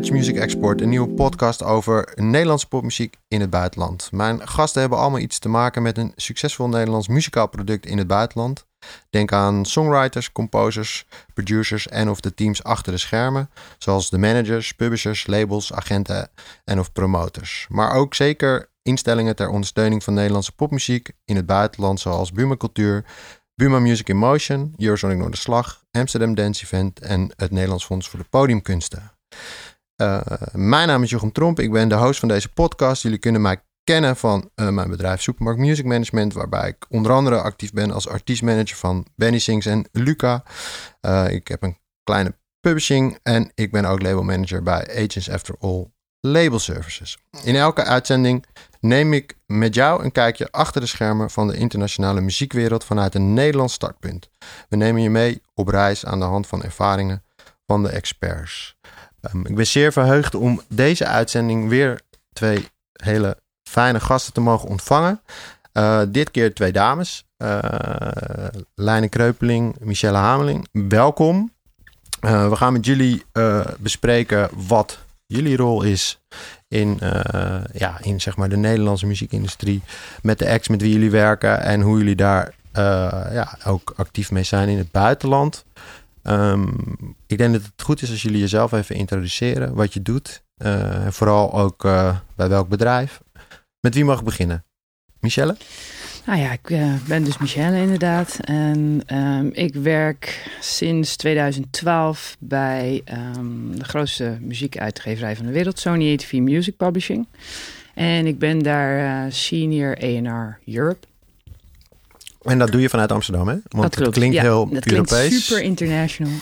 Dutch Music Export, een nieuwe podcast over Nederlandse popmuziek in het buitenland. Mijn gasten hebben allemaal iets te maken met een succesvol Nederlands muzikaal product in het buitenland. Denk aan songwriters, composers, producers en of de teams achter de schermen, zoals de managers, publishers, labels, agenten en of promoters. Maar ook zeker instellingen ter ondersteuning van Nederlandse popmuziek in het buitenland, zoals Buma Cultuur, Buma Music in Motion, Eurosonic Noorderslag, Amsterdam Dance Event en het Nederlands Fonds voor de Podiumkunsten. Uh, mijn naam is Jochem Tromp, ik ben de host van deze podcast. Jullie kunnen mij kennen van uh, mijn bedrijf Supermarkt Music Management, waarbij ik onder andere actief ben als artiestmanager van Benny Sings en Luca. Uh, ik heb een kleine publishing en ik ben ook labelmanager bij Agents After All Label Services. In elke uitzending neem ik met jou een kijkje achter de schermen van de internationale muziekwereld vanuit een Nederlands startpunt. We nemen je mee op reis aan de hand van ervaringen van de experts. Um, ik ben zeer verheugd om deze uitzending weer twee hele fijne gasten te mogen ontvangen. Uh, dit keer twee dames. Uh, Lijne Kreupeling, Michelle Hameling. Welkom. Uh, we gaan met jullie bespreken wat jullie rol is in, ja, in zeg maar de Nederlandse muziekindustrie. Met de acts met wie jullie werken en hoe jullie daar ja, ook actief mee zijn in het buitenland. Um, ik denk dat het goed is als jullie jezelf even introduceren, wat je doet. Uh, en vooral ook bij welk bedrijf. Met wie mag ik beginnen? Michelle? Nou ja, ik uh, ben dus Michelle inderdaad. En um, ik werk sinds 2012 bij um, de grootste muziekuitgeverij van de wereld, Sony ATV Music Publishing. En ik ben daar senior A&R Europe. En dat doe je vanuit Amsterdam, hè? Want dat het klinkt ja, heel dat Europees. Klinkt super international.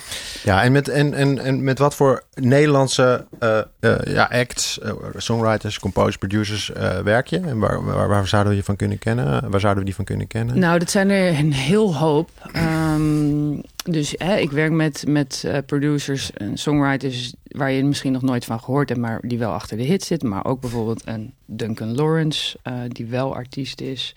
Ja, en met, en, en, en met wat voor Nederlandse uh, uh, ja, acts, uh, songwriters, composers, producers werk je? En waar, waar, waar, zouden we je van kunnen kennen? Waar zouden we die van kunnen kennen? Nou, dat zijn er een heel hoop. Um, dus ik werk met, met producers en songwriters waar je misschien nog nooit van gehoord hebt, maar die wel achter de hit zitten. Maar ook bijvoorbeeld een Duncan Lawrence, die wel artiest is.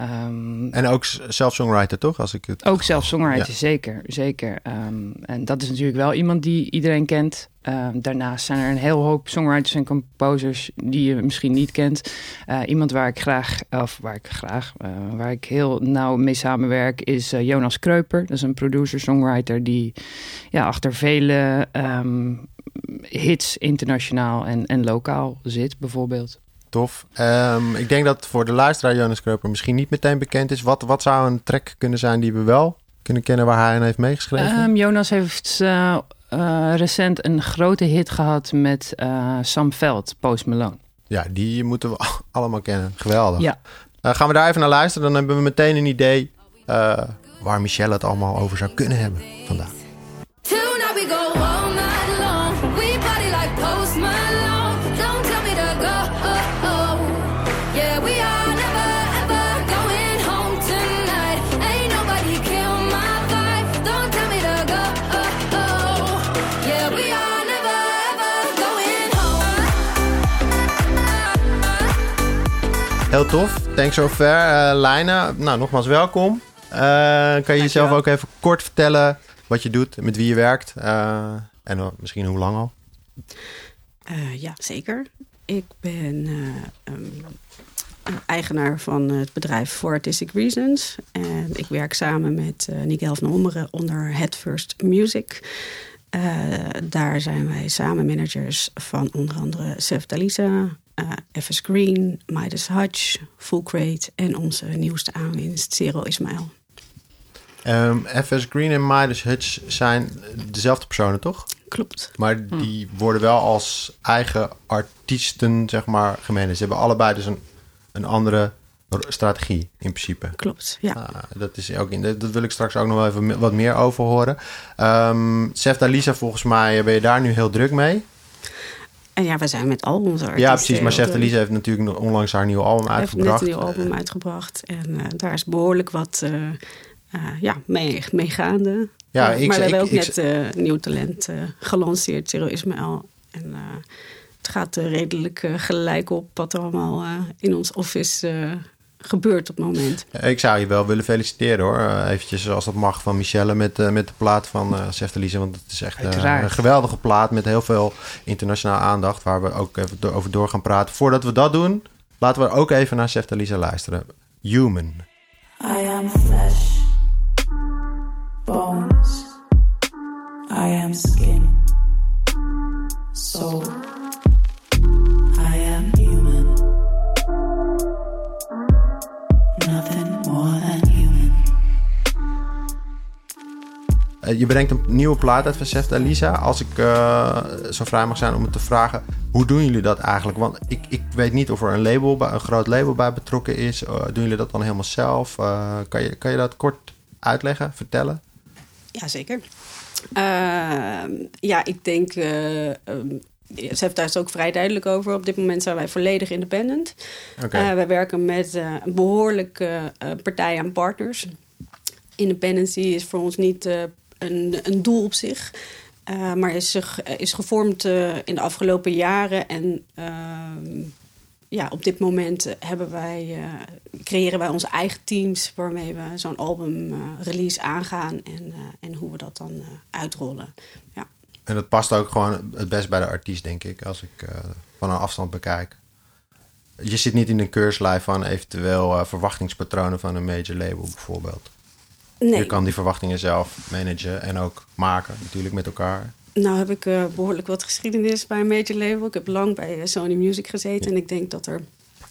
Um, en ook zelf songwriter, toch? Als ik het... Ook zelf songwriter, ja. zeker. zeker. Um, en dat is natuurlijk wel iemand die iedereen kent. Um, daarnaast zijn er een heel hoop songwriters en composers die je misschien niet kent. Uh, iemand waar ik graag, of waar ik graag, uh, waar ik heel nauw mee samenwerk, is uh, Jonas Kreuper. Dat is een producer-songwriter die ja, achter vele hits internationaal en, en lokaal zit, bijvoorbeeld. Tof. Um, ik denk dat voor de luisteraar Jonas Kreuper misschien niet meteen bekend is. Wat, wat zou een track kunnen zijn die we wel kunnen kennen waar hij aan heeft meegeschreven? Um, Jonas heeft uh, uh, recent een grote hit gehad met uh, Sam Veld, Post Malone. Ja, die moeten we allemaal kennen. Geweldig. Ja. gaan we daar even naar luisteren. Dan hebben we meteen een idee waar Michelle het allemaal over zou kunnen hebben vandaag. Heel tof. Thanks zover. Uh, Lijna, nou nogmaals welkom. Uh, kan je jezelf ook even kort vertellen wat je doet, met wie je werkt uh, en misschien hoe lang al? ja, zeker. Ik ben um, eigenaar van het bedrijf For Artistic Reasons. En ik werk samen met uh, Nigel van Hommeren onder Head First Music. Uh, daar zijn wij samen managers van onder andere Sef Dalisa, uh, FS Green, Midas Hutch, Full Crate en onze nieuwste aanwinst Zero Ismail. Um, FS Green en Midas Hutch zijn dezelfde personen, toch? Klopt. Maar die hm. worden wel als eigen artiesten, zeg maar, gemeen. Ze hebben allebei dus een, een andere strategie in principe. Klopt, ja. Uh, dat, is ook in, dat wil ik straks ook nog wel even wat meer over horen. Um, Sefta Lisa, volgens mij ben je daar nu heel druk mee. En ja, we zijn met al onze artiesten. Ja, precies. Maar Chef Lisa heeft natuurlijk onlangs haar nieuwe album uitgebracht. Heeft net een nieuw album uitgebracht. En uh, daar is behoorlijk wat uh, uh, ja, mee, mee gaande. Ja, ik, maar we ik, hebben ook ik, net nieuw talent gelanceerd, Zero Ismael. En het gaat redelijk gelijk op wat er allemaal in ons office gebeurt op het moment. Ik zou je wel willen feliciteren hoor. Uh, eventjes als dat mag van Michelle met, uh, met de plaat van uh, Seftelise. Want het is echt een geweldige plaat met heel veel internationale aandacht. Waar we ook even over door gaan praten. Voordat we dat doen, laten we ook even naar Seftelise luisteren. Human. I am flesh, bones. I am skin, soul. Je brengt een nieuwe plaat uit van Seft Lisa. Als ik uh, zo vrij mag zijn om het te vragen, hoe doen jullie dat eigenlijk? Want ik, ik weet niet of er een, label een groot label bij betrokken is. Uh, doen jullie dat dan helemaal zelf? kan, je, kan je dat kort uitleggen, vertellen? Jazeker. Ehm, ja, ik denk... Um, ze heeft daar ook vrij duidelijk over. Op dit moment zijn wij volledig independent. Okay. wij werken met een behoorlijke partij aan partners. Independency is voor ons niet een, een doel op zich. Uh, maar is, zich, is gevormd uh, in de afgelopen jaren. En uh, ja, op dit moment hebben wij, creëren wij onze eigen teams waarmee we zo'n album release aangaan en, en hoe we dat dan uitrollen. Ja. En dat past ook gewoon het best bij de artiest, denk ik, als ik van een afstand bekijk. Je zit niet in een keurslijf van eventueel verwachtingspatronen van een major label bijvoorbeeld. Nee. Je kan die verwachtingen zelf managen en ook maken, natuurlijk met elkaar. Nou heb ik uh, behoorlijk wat geschiedenis bij een major label. Ik heb lang bij eh, Sony Music gezeten. En ik denk dat er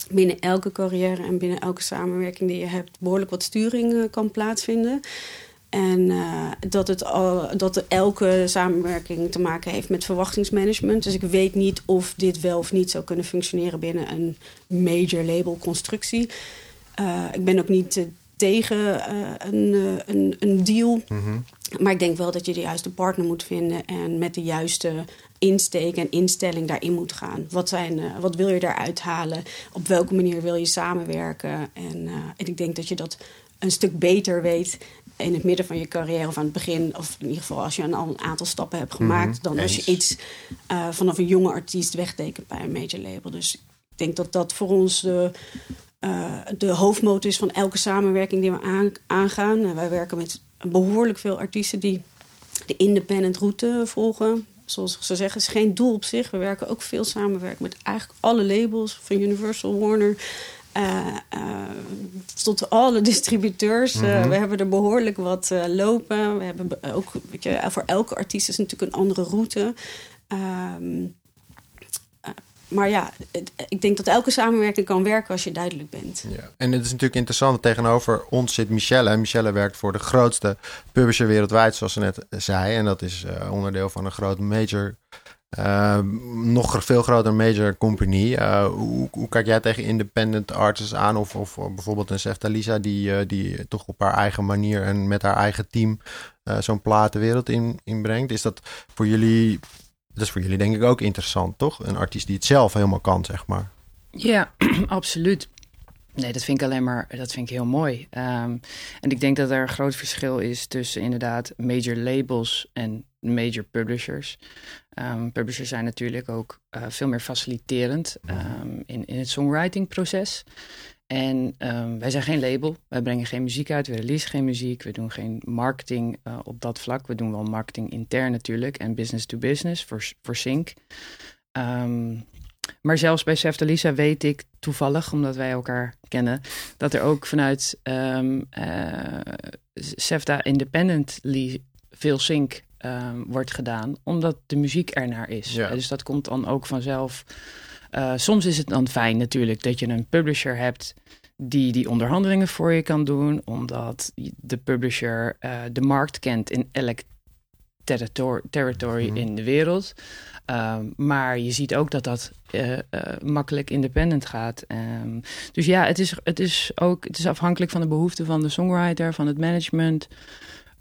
binnen elke carrière en binnen elke samenwerking die je hebt... behoorlijk wat sturing uh, kan plaatsvinden. En uh, dat, het al, dat elke samenwerking te maken heeft met verwachtingsmanagement. Dus ik weet niet of dit wel of niet zou kunnen functioneren binnen een major label constructie. Uh, ik ben ook niet tegen uh, een, uh, een, een, deal. Mm Maar ik denk wel dat je de juiste partner moet vinden en met de juiste insteek en instelling daarin moet gaan. Wat, zijn, uh, wat wil je daaruit halen? Op welke manier wil je samenwerken? En, en ik denk dat je dat een stuk beter weet in het midden van je carrière of aan het begin, of in ieder geval als je een, al een aantal stappen hebt gemaakt, mm dan als je iets vanaf een jonge artiest wegtekent bij een major label. Dus ik denk dat dat voor ons de, uh, de hoofdmoot is van elke samenwerking die we aangaan. Uh, wij werken met behoorlijk veel artiesten die de independent route volgen. Zoals ze zeggen, is geen doel op zich. We werken ook veel samenwerken met eigenlijk alle labels, van Universal, Warner. Uh, tot alle distributeurs. Mhm. we hebben er behoorlijk wat lopen. We hebben ook, weet je, voor elke artiest is natuurlijk een andere route. Ehm, maar ja, ik denk dat elke samenwerking kan werken als je duidelijk bent. Ja. En het is natuurlijk interessant. Tegenover ons zit Michelle. Michelle werkt voor de grootste publisher wereldwijd, zoals ze net zei. En dat is uh, onderdeel van een groot major. Uh, nog veel groter major company. Uh, hoe, kijk jij tegen independent artists aan? Of, of bijvoorbeeld een Sefta Lisa, die, die toch op haar eigen manier en met haar eigen team zo'n platenwereld in, inbrengt? Is dat voor jullie dat is voor jullie denk ik ook interessant, toch? Een artiest die het zelf helemaal kan, zeg maar. Ja, absoluut. Nee, dat vind ik alleen maar, dat vind ik heel mooi. Um, en ik denk dat er een groot verschil is tussen inderdaad major labels en major publishers. Um, publishers zijn natuurlijk ook uh, veel meer faciliterend um, in, in het songwriting-proces. En um, wij zijn geen label. Wij brengen geen muziek uit. We release geen muziek. We doen geen marketing uh, op dat vlak. We doen wel marketing intern natuurlijk. En business to business voor, voor Sync. Um, maar zelfs bij Sefta Lisa weet ik toevallig, omdat wij elkaar kennen, dat er ook vanuit um, uh, Sefta Independently veel sync um, wordt gedaan, omdat de muziek ernaar is. Ja. Dus dat komt dan ook vanzelf uh, soms is het dan fijn natuurlijk dat je een publisher hebt die die onderhandelingen voor je kan doen, omdat de publisher uh, de markt kent in elk territory, territory mm. in de wereld. Uh, maar je ziet ook dat dat uh, makkelijk independent gaat. Um, dus ja, het is, het is ook het is afhankelijk van de behoeften van de songwriter, van het management,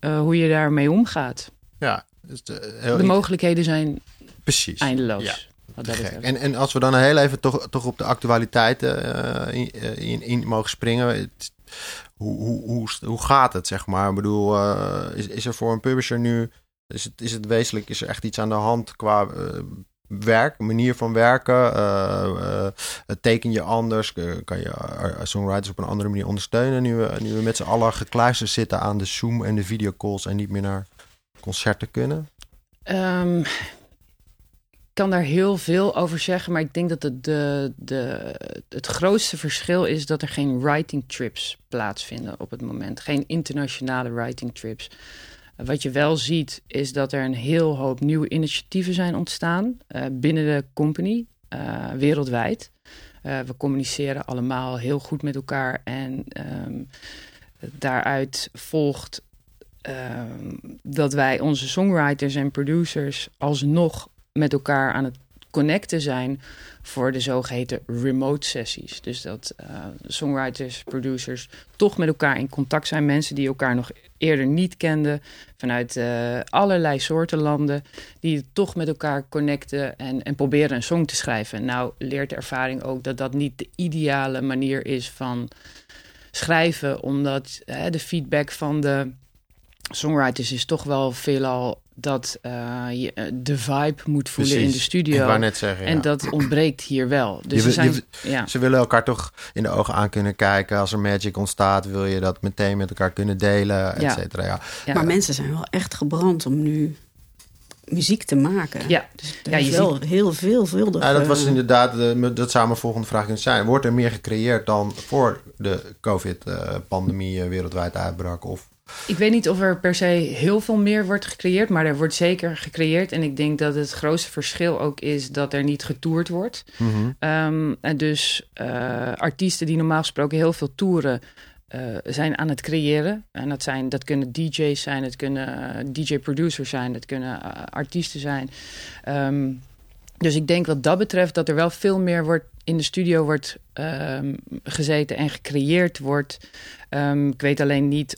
hoe je daarmee omgaat. Ja, dus de, de mogelijkheden zijn Precies. eindeloos. Ja. En, en als we dan heel even toch, toch op de actualiteiten uh, in, in, in, mogen springen. hoe, hoe, hoe, hoe gaat het, zeg maar? Ik bedoel, uh, is, is er voor een publisher nu... Is het, is het wezenlijk, is er echt iets aan de hand qua uh, werk, manier van werken? Uh, teken je anders? kan je songwriters op een andere manier ondersteunen? Nu we, nu we met z'n allen gekluisterd zitten aan de Zoom en de videocalls en niet meer naar concerten kunnen? Um, kan daar heel veel over zeggen, maar ik denk dat het, de, de, het grootste verschil is dat er geen writing trips plaatsvinden op het moment. Geen internationale writing trips. Wat je wel ziet, is dat er een heel hoop nieuwe initiatieven zijn ontstaan uh, binnen de company, uh, wereldwijd. Uh, we communiceren allemaal heel goed met elkaar en um, daaruit volgt um, dat wij onze songwriters en producers alsnog met elkaar aan het connecten zijn voor de zogeheten remote sessies. Dus dat uh, songwriters, producers toch met elkaar in contact zijn. Mensen die elkaar nog eerder niet kenden, vanuit uh, allerlei soorten landen, die toch met elkaar connecten en, en proberen een song te schrijven. Nou leert de ervaring ook dat dat niet de ideale manier is van schrijven, omdat de feedback van de songwriters is toch wel veelal dat uh, je eh, de vibe moet voelen in de studio. Ik net zeggen, En dat ontbreekt hier wel. Dus je, zijn, ja. Ze willen elkaar toch in de ogen aan kunnen kijken. Als er magic ontstaat, wil je dat meteen met elkaar kunnen delen, et cetera. Ja. ja. Maar mensen zijn wel echt gebrand om nu muziek te maken. Ja, dus ja je wel ziet... heel veel, veel. Ja, dat was inderdaad, de, dat zou mijn volgende vraag kunnen zijn. Wordt er meer gecreëerd dan voor de COVID-pandemie eh, wereldwijd uitbrak? Of ik weet niet of er per se heel veel meer wordt gecreëerd, maar er wordt zeker gecreëerd. En ik denk dat het grootste verschil ook is dat er niet getoerd wordt. Mhm. Ehm, en dus uh, artiesten die normaal gesproken heel veel toeren, uh, zijn aan het creëren. En dat, zijn, dat kunnen DJ's zijn, het kunnen uh, DJ-producers zijn, het kunnen artiesten zijn. Um, dus ik denk wat dat betreft dat er wel veel meer wordt in de studio wordt um, gezeten en gecreëerd wordt. ik weet alleen niet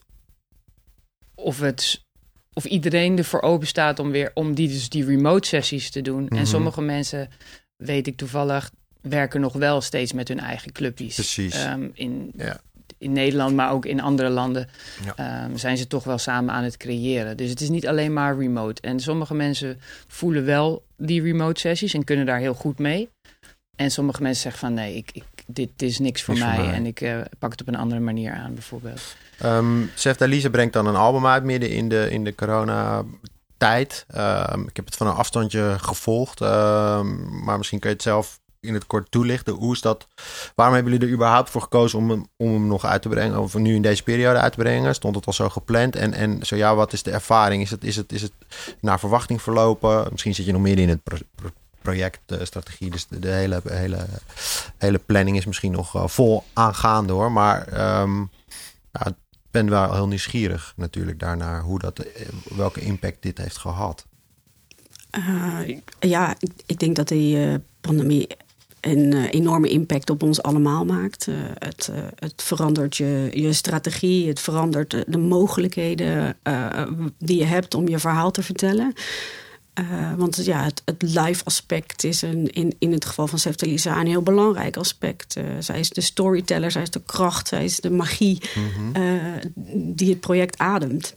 of het of iedereen ervoor open staat om weer om die, dus die remote sessies te doen. En Mhm. sommige mensen, weet ik toevallig, werken nog wel steeds met hun eigen clubjes. Precies. Ehm, in, Ja. in Nederland, maar ook in andere landen Ja. ehm, zijn ze toch wel samen aan het creëren. Dus het is niet alleen maar remote. En sommige mensen voelen wel die remote sessies en kunnen daar heel goed mee. En sommige mensen zeggen van nee, ik, ik, dit is niks voor, Niks voor mij. En ik eh, pak het op een andere manier aan, bijvoorbeeld. Um, Sef Dalise brengt dan een album uit midden in de, in de coronatijd. Um, ik heb het van een afstandje gevolgd. Um, maar misschien kun je het zelf in het kort toelichten. Hoe is dat? Waarom hebben jullie er überhaupt voor gekozen om hem, om hem nog uit te brengen? Of nu in deze periode uit te brengen? Stond het al zo gepland? En, en zo ja, wat is de ervaring? Is het, is het, is het naar verwachting verlopen? Misschien zit je nog meer in het pro pro projectstrategie. Dus de, hele, hele, hele planning is misschien nog uh, vol aangaande hoor. Maar ja, ik ben wel heel nieuwsgierig natuurlijk daarnaar hoe dat, welke impact dit heeft gehad. Uh, ja, ik, ik, denk dat die pandemie een enorme impact op ons allemaal maakt. het, het, verandert je, je strategie, het verandert de, de mogelijkheden die je hebt om je verhaal te vertellen. Uh, want ja, het, het live aspect is een, in, in het geval van Seftalisa een heel belangrijk aspect. Uh, zij is de storyteller, zij is de kracht, zij is de magie mm -hmm. uh, die het project ademt.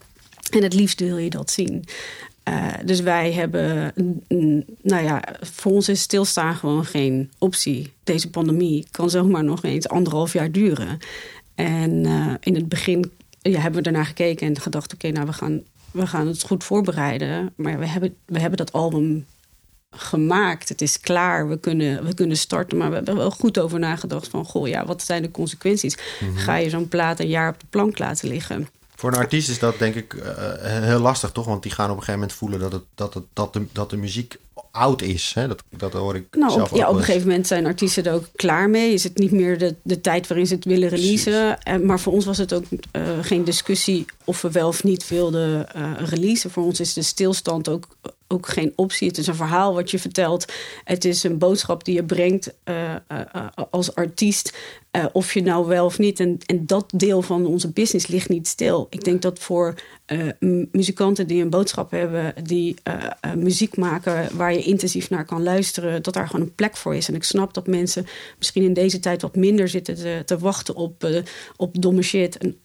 En het liefst wil je dat zien. dus wij hebben, nou ja, voor ons is stilstaan gewoon geen optie. Deze pandemie kan zomaar nog eens anderhalf jaar duren. En in het begin ja, hebben we daarnaar gekeken en gedacht: oké, okay, nou we gaan we gaan het goed voorbereiden. Maar we hebben, we hebben dat album gemaakt. Het is klaar. We kunnen, we kunnen starten. Maar we hebben er wel goed over nagedacht van... goh, ja, wat zijn de consequenties? Mm -hmm. Ga je zo'n plaat een jaar op de plank laten liggen? Voor een artiest is dat denk ik uh, heel lastig, toch? Want die gaan op een gegeven moment voelen dat, het, dat, het, dat, de, dat de muziek oud is. Hè? Dat, dat hoor ik nou, zelf op, ja, op een gegeven moment zijn artiesten er ook klaar mee. Is het niet meer de, de tijd waarin ze het willen releasen. En, maar voor ons was het ook uh, geen discussie of we wel of niet wilden uh, releasen. Voor ons is de stilstand ook, ook geen optie. Het is een verhaal wat je vertelt. Het is een boodschap die je brengt uh, als artiest. of je nou wel of niet. En, en dat deel van onze business ligt niet stil. Ik denk dat voor muzikanten die een boodschap hebben... die muziek maken waar je intensief naar kan luisteren... dat daar gewoon een plek voor is. En ik snap dat mensen misschien in deze tijd wat minder zitten te, te wachten op, op domme shit. En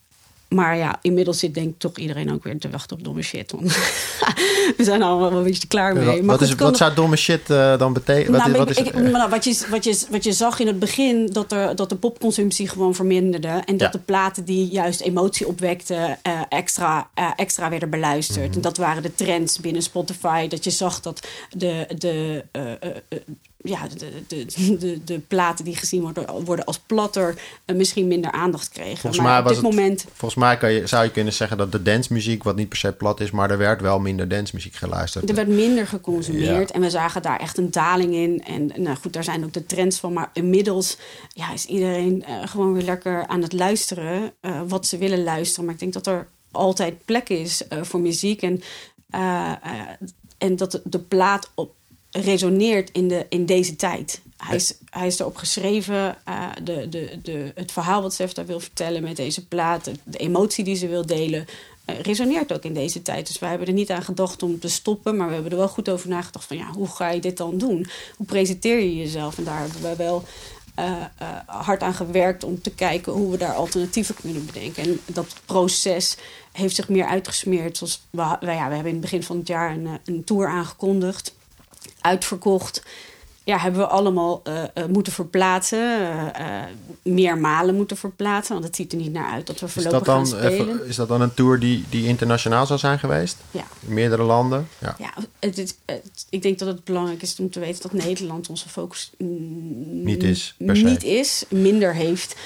maar ja, inmiddels zit denk ik toch iedereen ook weer te wachten op domme shit. Want we zijn allemaal wel een beetje klaar mee. wat, maar is, wat zou domme shit uh, dan betekenen? Nou, wat, ik, nou, wat, je, wat, je, wat je zag in het begin, dat, er, dat de popconsumptie gewoon verminderde. En dat de platen die juist emotie opwekten, uh, extra, uh, extra werden beluisterd. Mm -hmm. En dat waren de trends binnen Spotify. Dat je zag dat de, de ja, de, de, de, de, platen die gezien worden, worden als platter uh, misschien minder aandacht kregen. Volgens maar mij, op dit het, moment... volgens mij kan je, zou je kunnen zeggen dat de dancemuziek, wat niet per se plat is, maar er werd wel minder dancemuziek geluisterd. Er werd minder geconsumeerd ja. en we zagen daar echt een daling in. En nou goed, daar zijn ook de trends van. Maar inmiddels ja, is iedereen uh, gewoon weer lekker aan het luisteren uh, wat ze willen luisteren. Maar ik denk dat er altijd plek is voor muziek en, en dat de plaat op resoneert in, de, in deze tijd. Hij is, hij is erop geschreven, uh, de, de, de, het verhaal wat Sefta wil vertellen met deze plaat, de, de emotie die ze wil delen, uh, resoneert ook in deze tijd. Dus wij hebben er niet aan gedacht om te stoppen, maar we hebben er wel goed over nagedacht van ja, hoe ga je dit dan doen? Hoe presenteer je jezelf? En daar hebben we wel uh, hard aan gewerkt om te kijken hoe we daar alternatieven kunnen bedenken. En dat proces heeft zich meer uitgesmeerd. Zoals we, ja, we hebben in het begin van het jaar een, een tour aangekondigd uitverkocht. Ja, hebben we allemaal uh, uh, moeten verplaatsen. Uh, meermalen moeten verplaatsen. Want het ziet er niet naar uit dat we voorlopig is dat dan, gaan spelen. Even, is dat dan een tour die, die internationaal zou zijn geweest? Ja. Meerdere landen? Ja, ja het, het, het, ik denk dat het belangrijk is om te weten dat Nederland onze focus niet is. Per se. Niet is, minder heeft.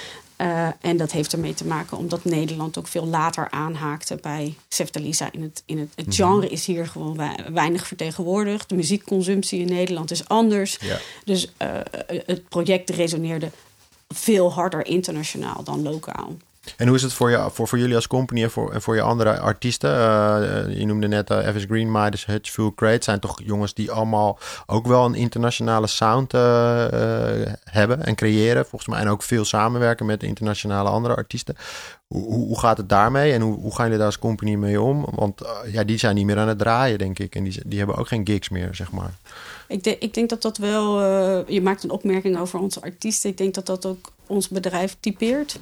Uh, en dat heeft ermee te maken omdat Nederland ook veel later aanhaakte bij Seftalisa. In het, in het, het genre is hier gewoon weinig vertegenwoordigd. De muziekconsumptie in Nederland is anders. Ja. Dus uh, het project resoneerde veel harder internationaal dan lokaal. En hoe is het voor, je, voor, voor jullie als company en voor, en voor je andere artiesten? Uh, je noemde net uh, Evis Green, Midas, Full Crate. zijn toch jongens die allemaal ook wel een internationale sound hebben en creëren. Volgens mij. En ook veel samenwerken met internationale andere artiesten. Hoe, hoe, hoe gaat het daarmee en hoe, hoe gaan jullie daar als company mee om? Want ja, die zijn niet meer aan het draaien, denk ik. En die, die hebben ook geen gigs meer, zeg maar. Ik, de, ik denk dat dat wel... je maakt een opmerking over onze artiesten. Ik denk dat dat ook ons bedrijf typeert.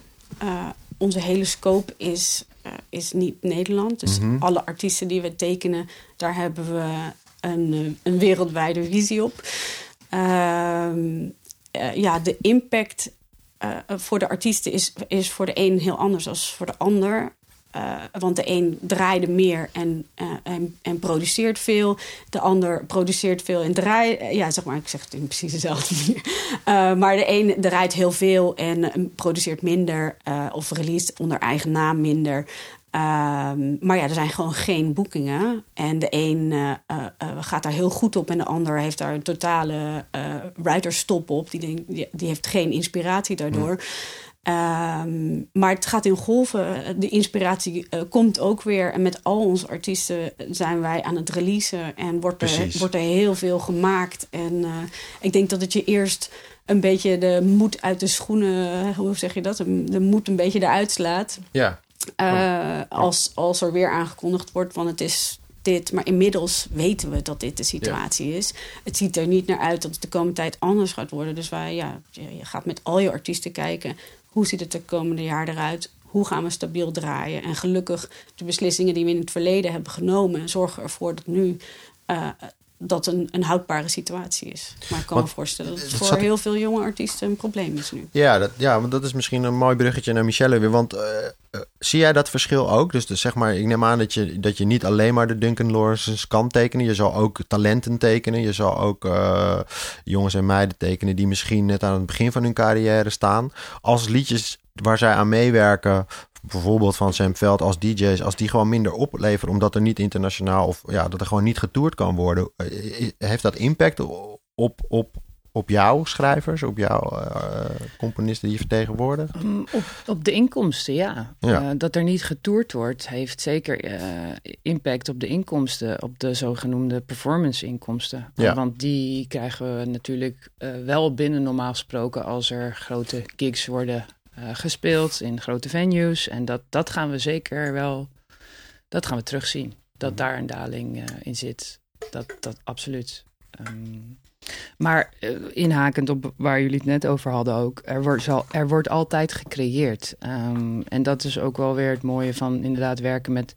Onze hele scope is, uh, is niet Nederland. Dus Mhm. alle artiesten die we tekenen, daar hebben we een, uh, een wereldwijde visie op. Ehm, uh, ja, de impact voor de artiesten is, is voor de een heel anders dan voor de ander. Uh, want de een draaide meer en, uh, en, en, produceert veel. De ander produceert veel en draait. Ja, zeg maar, ik zeg het in precies dezelfde manier. Maar de een draait heel veel en produceert minder. of release onder eigen naam minder. maar ja, er zijn gewoon geen boekingen. En de een gaat daar heel goed op en de ander heeft daar een totale writerstop op. Die, die, die, heeft geen inspiratie daardoor. Mm. Um, maar het gaat in golven. De inspiratie uh, komt ook weer. En met al onze artiesten zijn wij aan het releasen. En wordt er, wordt er heel veel gemaakt. En uh, ik denk dat het je eerst een beetje de moed uit de schoenen... Hoe zeg je dat? De moed een beetje eruit slaat. Ja. Uh, als, als er weer aangekondigd wordt. Want het is dit. Maar inmiddels weten we dat dit de situatie ja. is. Het ziet er niet naar uit dat het de komende tijd anders gaat worden. Dus wij, ja, je gaat met al je artiesten kijken hoe ziet het de komende jaar eruit? Hoe gaan we stabiel draaien? En gelukkig, de beslissingen die we in het verleden hebben genomen, zorgen ervoor dat nu uh, dat een, een houdbare situatie is. Maar ik kan Want, me voorstellen dat het voor zat... heel veel jonge artiesten een probleem is nu. Ja, dat, ja, want dat is misschien een mooi bruggetje naar Michelle weer. Want uh, uh, zie jij dat verschil ook? Dus, dus zeg maar, ik neem aan dat je, dat je niet alleen maar de Duncan Laurens's kan tekenen. Je zal ook talenten tekenen. Je zal ook uh, jongens en meiden tekenen die misschien net aan het begin van hun carrière staan. Als liedjes waar zij aan meewerken, bijvoorbeeld van Sam Veld als DJ's, als die gewoon minder opleveren omdat er niet internationaal of ja, dat er gewoon niet getoerd kan worden, heeft dat impact op, op, op jouw schrijvers, op jouw uh, componisten die je vertegenwoordigt? Um, op, op de inkomsten, ja. ja. Uh, dat er niet getoerd wordt, heeft zeker uh, impact op de inkomsten, op de zogenoemde performance-inkomsten. Ja. Want die krijgen we natuurlijk eh, wel binnen normaal gesproken als er grote gigs worden gespeeld in grote venues. En dat, dat gaan we zeker wel, dat gaan we terugzien. Dat daar een daling uh, in zit. Dat, dat absoluut. Um, Maar uh, inhakend op waar jullie het net over hadden ook, er wordt, zal, er wordt altijd gecreëerd. Um, en dat is ook wel weer het mooie van inderdaad werken met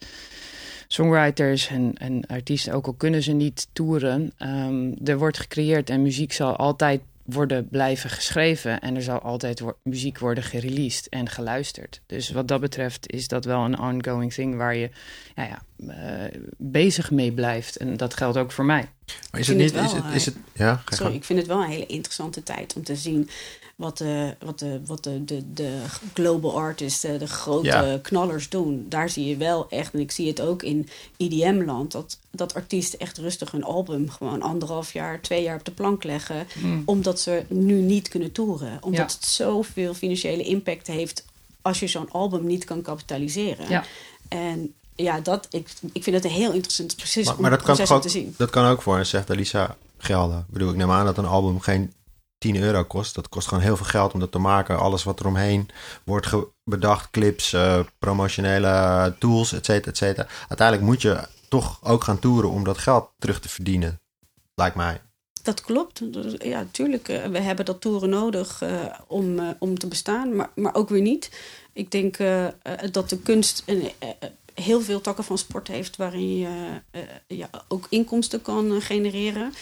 songwriters en, en artiesten, ook al kunnen ze niet toeren. Um, er wordt gecreëerd en muziek zal altijd worden blijven geschreven en er zal altijd muziek worden gereleased en geluisterd. Dus wat dat betreft is dat wel een ongoing thing waar je ja, ja, uh, bezig mee blijft. En dat geldt ook voor mij. Maar is het niet? is het, is het, ja, sorry, ik vind het wel een hele interessante tijd om te zien wat de, wat de, wat de, de, de global artists, de, de grote ja. knallers doen. Daar zie je wel echt, en ik zie het ook in IDM-land, dat, dat artiesten echt rustig hun album gewoon anderhalf jaar, twee jaar op de plank leggen. Mm. Omdat ze nu niet kunnen toeren. Omdat ja. het zoveel financiële impact heeft als je zo'n album niet kan kapitaliseren. Ja. En ja, dat, ik, ik vind het een heel interessant precies maar, maar dat kan ook, te zien. Dat kan ook voor zegt Lisa gelden. Ik bedoel, ik neem aan dat een album geen 10 euro kost. Dat kost gewoon heel veel geld om dat te maken. Alles wat eromheen wordt bedacht, clips, uh, promotionele tools, et cetera, et cetera. Uiteindelijk moet je toch ook gaan toeren om dat geld terug te verdienen. Lijkt mij. Dat klopt. Ja, natuurlijk. Uh, we hebben dat toeren nodig uh, om, om te bestaan, maar, maar ook weer niet. Ik denk dat de kunst heel veel takken van sport heeft waarin je ja, ook inkomsten kan genereren.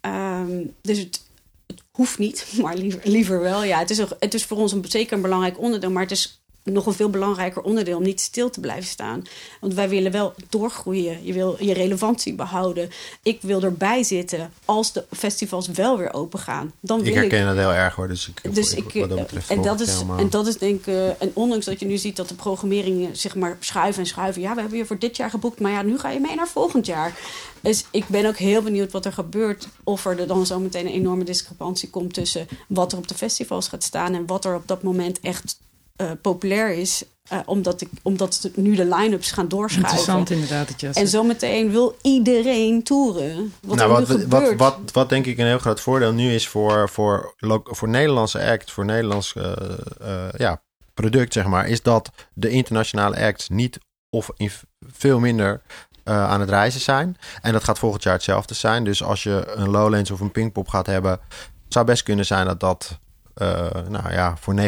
Um, dus het, het hoeft niet, maar liever, liever wel. Ja, het is, het is voor ons een, zeker een belangrijk onderdeel, maar het is nog een veel belangrijker onderdeel om niet stil te blijven staan. Want wij willen wel doorgroeien. Je wil je relevantie behouden. Ik wil erbij zitten als de festivals wel weer open gaan. Dan ik wil herken ik, dat heel erg hoor. Dus ik, dus ik, wat dat betreft en, dat is, en dat is denk ik... en ondanks dat je nu ziet dat de programmering zeg maar schuiven en schuiven. Ja, we hebben je voor dit jaar geboekt. Maar ja, nu ga je mee naar volgend jaar. Dus ik ben ook heel benieuwd wat er gebeurt. Of er dan zo meteen een enorme discrepantie komt tussen wat er op de festivals gaat staan en wat er op dat moment echt uh, populair is. Uh, omdat, ik, omdat nu de line-ups gaan doorschuiven. Interessant inderdaad. Dat je en zometeen wil iedereen toeren. Wat, nou, wat, wat, wat, wat, denk ik een heel groot voordeel nu is voor, voor, voor Nederlandse act, voor Nederlands uh, ja, product, zeg maar, is dat de internationale acts niet of in veel minder uh, aan het reizen zijn. En dat gaat volgend jaar hetzelfde zijn. Dus als je een Lowlands of een Pinkpop gaat hebben, zou best kunnen zijn dat dat nou ja, voor 90%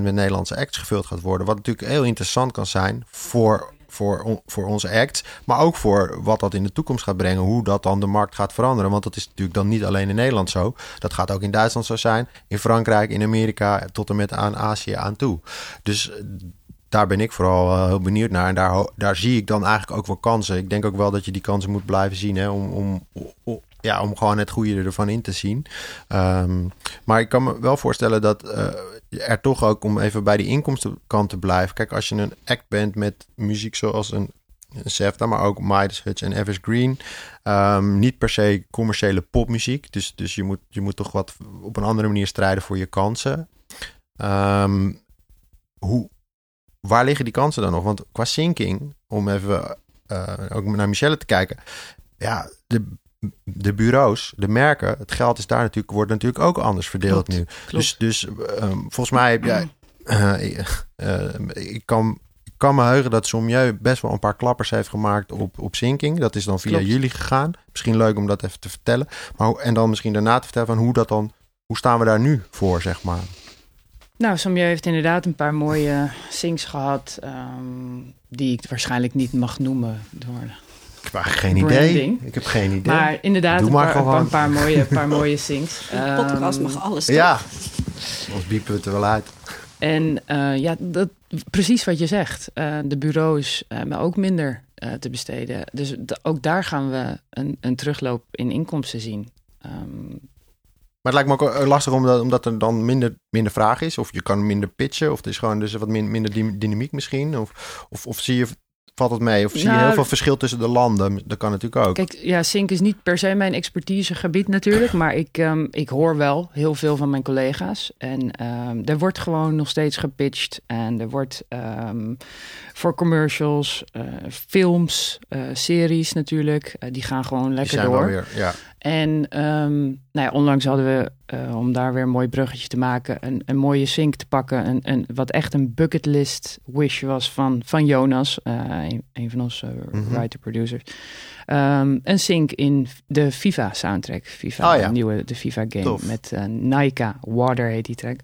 met Nederlandse acts gevuld gaat worden. Wat natuurlijk heel interessant kan zijn voor, voor, voor onze acts. Maar ook voor wat dat in de toekomst gaat brengen. Hoe dat dan de markt gaat veranderen. Want dat is natuurlijk dan niet alleen in Nederland zo. Dat gaat ook in Duitsland zo zijn. In Frankrijk, in Amerika, tot en met aan Azië aan toe. Dus daar ben ik vooral uh, heel benieuwd naar. En daar, daar zie ik dan eigenlijk ook wel kansen. Ik denk ook wel dat je die kansen moet blijven zien. Hè, om, om, ja, om gewoon het goede ervan in te zien. Um, maar ik kan me wel voorstellen dat uh, er toch ook om even bij die inkomstenkant te blijven. Kijk, als je een act bent met muziek zoals een Sefta, maar ook Midas Hutch en Evers Green. Um, niet per se commerciële popmuziek. Dus, dus je, moet, je moet toch wat op een andere manier strijden voor je kansen. Um, hoe, waar liggen die kansen dan nog? Want qua sinking, om even uh, ook naar Michelle te kijken. Ja, de de bureaus, de merken, het geld is daar natuurlijk, wordt natuurlijk ook anders verdeeld nu. Dus, dus um, volgens mij heb jij. Uh, uh, ik kan kan me heugen dat Sommieu best wel een paar klappers heeft gemaakt op, op zinking. Dat is dan via Klopt. jullie gegaan. Misschien leuk om dat even te vertellen. Maar, en dan misschien daarna te vertellen van hoe dat dan... Hoe staan we daar nu voor, zeg maar? Nou, Sommieu heeft inderdaad een paar mooie sings gehad... Um, die ik waarschijnlijk niet mag noemen door ik heb geen idee. Ik heb geen idee. Maar inderdaad, Doe maar een, paar, een paar mooie, paar mooie sings. De podcast mag alles. Toch? Ja, ons biepen we het er wel uit. En uh, ja, dat, precies wat je zegt. Uh, de bureaus hebben ook minder uh, te besteden. Dus ook daar gaan we een, een terugloop in inkomsten zien. Um, maar het lijkt me ook lastig omdat, omdat er dan minder, minder vraag is. Of je kan minder pitchen. Of het is gewoon dus wat minder dynamiek misschien. Of, of, of zie je valt het mee? Of zie je heel nou, veel verschil tussen de landen? Dat kan natuurlijk ook. Kijk, ja, Sink is niet per se mijn expertisegebied natuurlijk. Maar ik, um, ik hoor wel heel veel van mijn collega's. En um, er wordt gewoon nog steeds gepitcht. En er wordt um, voor commercials, uh, films, uh, series natuurlijk. Uh, die gaan gewoon lekker door. Weer, ja. En ehm, nou ja, onlangs hadden we, eh, om daar weer een mooi bruggetje te maken, een, een mooie sync te pakken. Een, een, wat echt een bucketlist wish was van, van Jonas, uh, een, een, van onze Mhm. writer-producers. Ehm, een sync in de FIFA soundtrack. FIFA, Oh ja. de nieuwe de FIFA game Tof. met uh, Naika, Water heet die track.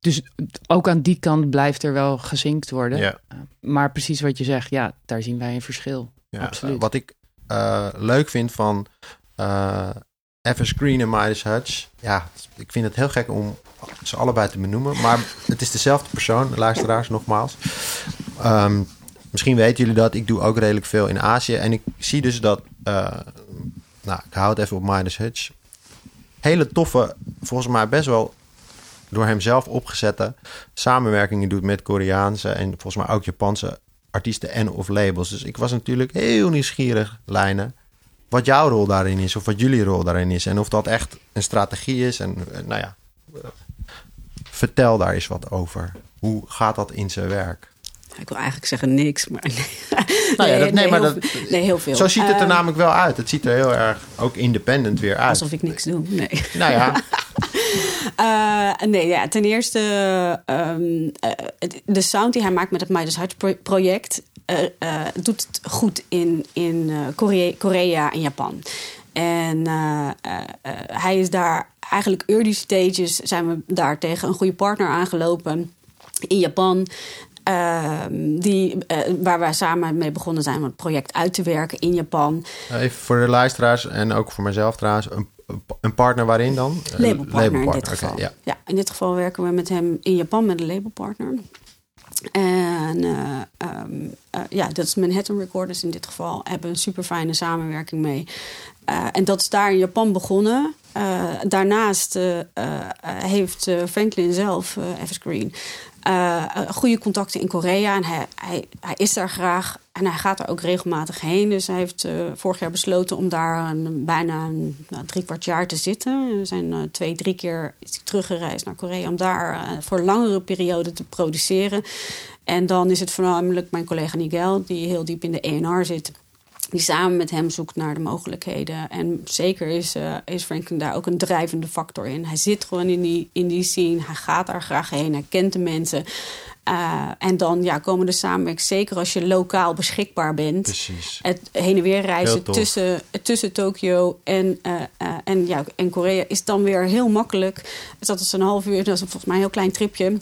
Dus ook aan die kant blijft er wel gezinkt worden. Ja. Maar precies wat je zegt, ja, daar zien wij een verschil. Absoluut. Wat ik eh, leuk vind van uh, Evans Green en Midas Hutch. Ja, ik vind het heel gek om ze allebei te benoemen. Maar het is dezelfde persoon, luisteraars nogmaals. Um, misschien weten jullie dat. Ik doe ook redelijk veel in Azië. En ik zie dus dat... Uh, nou, ik hou het even op Midas Hutch. Hele toffe, volgens mij best wel door hemzelf opgezette samenwerkingen doet met Koreaanse en volgens mij ook Japanse artiesten en of labels. Dus ik was natuurlijk heel nieuwsgierig, Lijnen, wat jouw rol daarin is of wat jullie rol daarin is. En of dat echt een strategie is. En nou ja, vertel daar eens wat over. Hoe gaat dat in zijn werk? Ik wil eigenlijk zeggen niks, maar nee. Nou ja, dat, nee, nee, maar heel, dat, nee, heel veel. Zo ziet het er uh, namelijk wel uit. Het ziet er heel erg ook independent weer uit. Alsof ik niks doe, nee. Nou ja. uh, nee, ja, ten eerste um, uh, de sound die hij maakt met het Midas Hutch project... Uh, doet het goed in, in Korea, Korea en Japan. En hij is daar eigenlijk early stages... zijn we daar tegen een goede partner aangelopen in Japan... Uh, die, waar wij samen mee begonnen zijn om het project uit te werken in Japan. Even voor de luisteraars en ook voor mezelf trouwens. Een, een partner waarin dan? Labelpartner, labelpartner in dit geval. Okay, ja. ja, in dit geval werken we met hem in Japan met een labelpartner. En uh, um, ja, dat is Manhattan Recorders in dit geval. Hebben een super fijne samenwerking mee. en dat is daar in Japan begonnen. daarnaast heeft Franklin zelf, Evans Green... Uh, goede contacten in Korea. En hij, hij, hij, is daar graag. En hij gaat er ook regelmatig heen. Dus hij heeft uh, vorig jaar besloten om daar een, bijna een, nou, drie kwart jaar te zitten. We zijn uh, twee, drie keer teruggereisd naar Korea... om daar voor een langere periode te produceren. En dan is het voornamelijk mijn collega Nigel... die heel diep in de ENR zit die samen met hem zoekt naar de mogelijkheden. En zeker is, is Franklin daar ook een drijvende factor in. Hij zit gewoon in die, in die scene. Hij gaat daar graag heen. Hij kent de mensen. Uh, en dan ja, komen de samenwerking, zeker als je lokaal beschikbaar bent. Precies. Het heen en weer reizen tussen, tussen Tokio en, uh, en, ja, en Korea is dan weer heel makkelijk. Dus dat is een half uur, dat is volgens mij een heel klein tripje.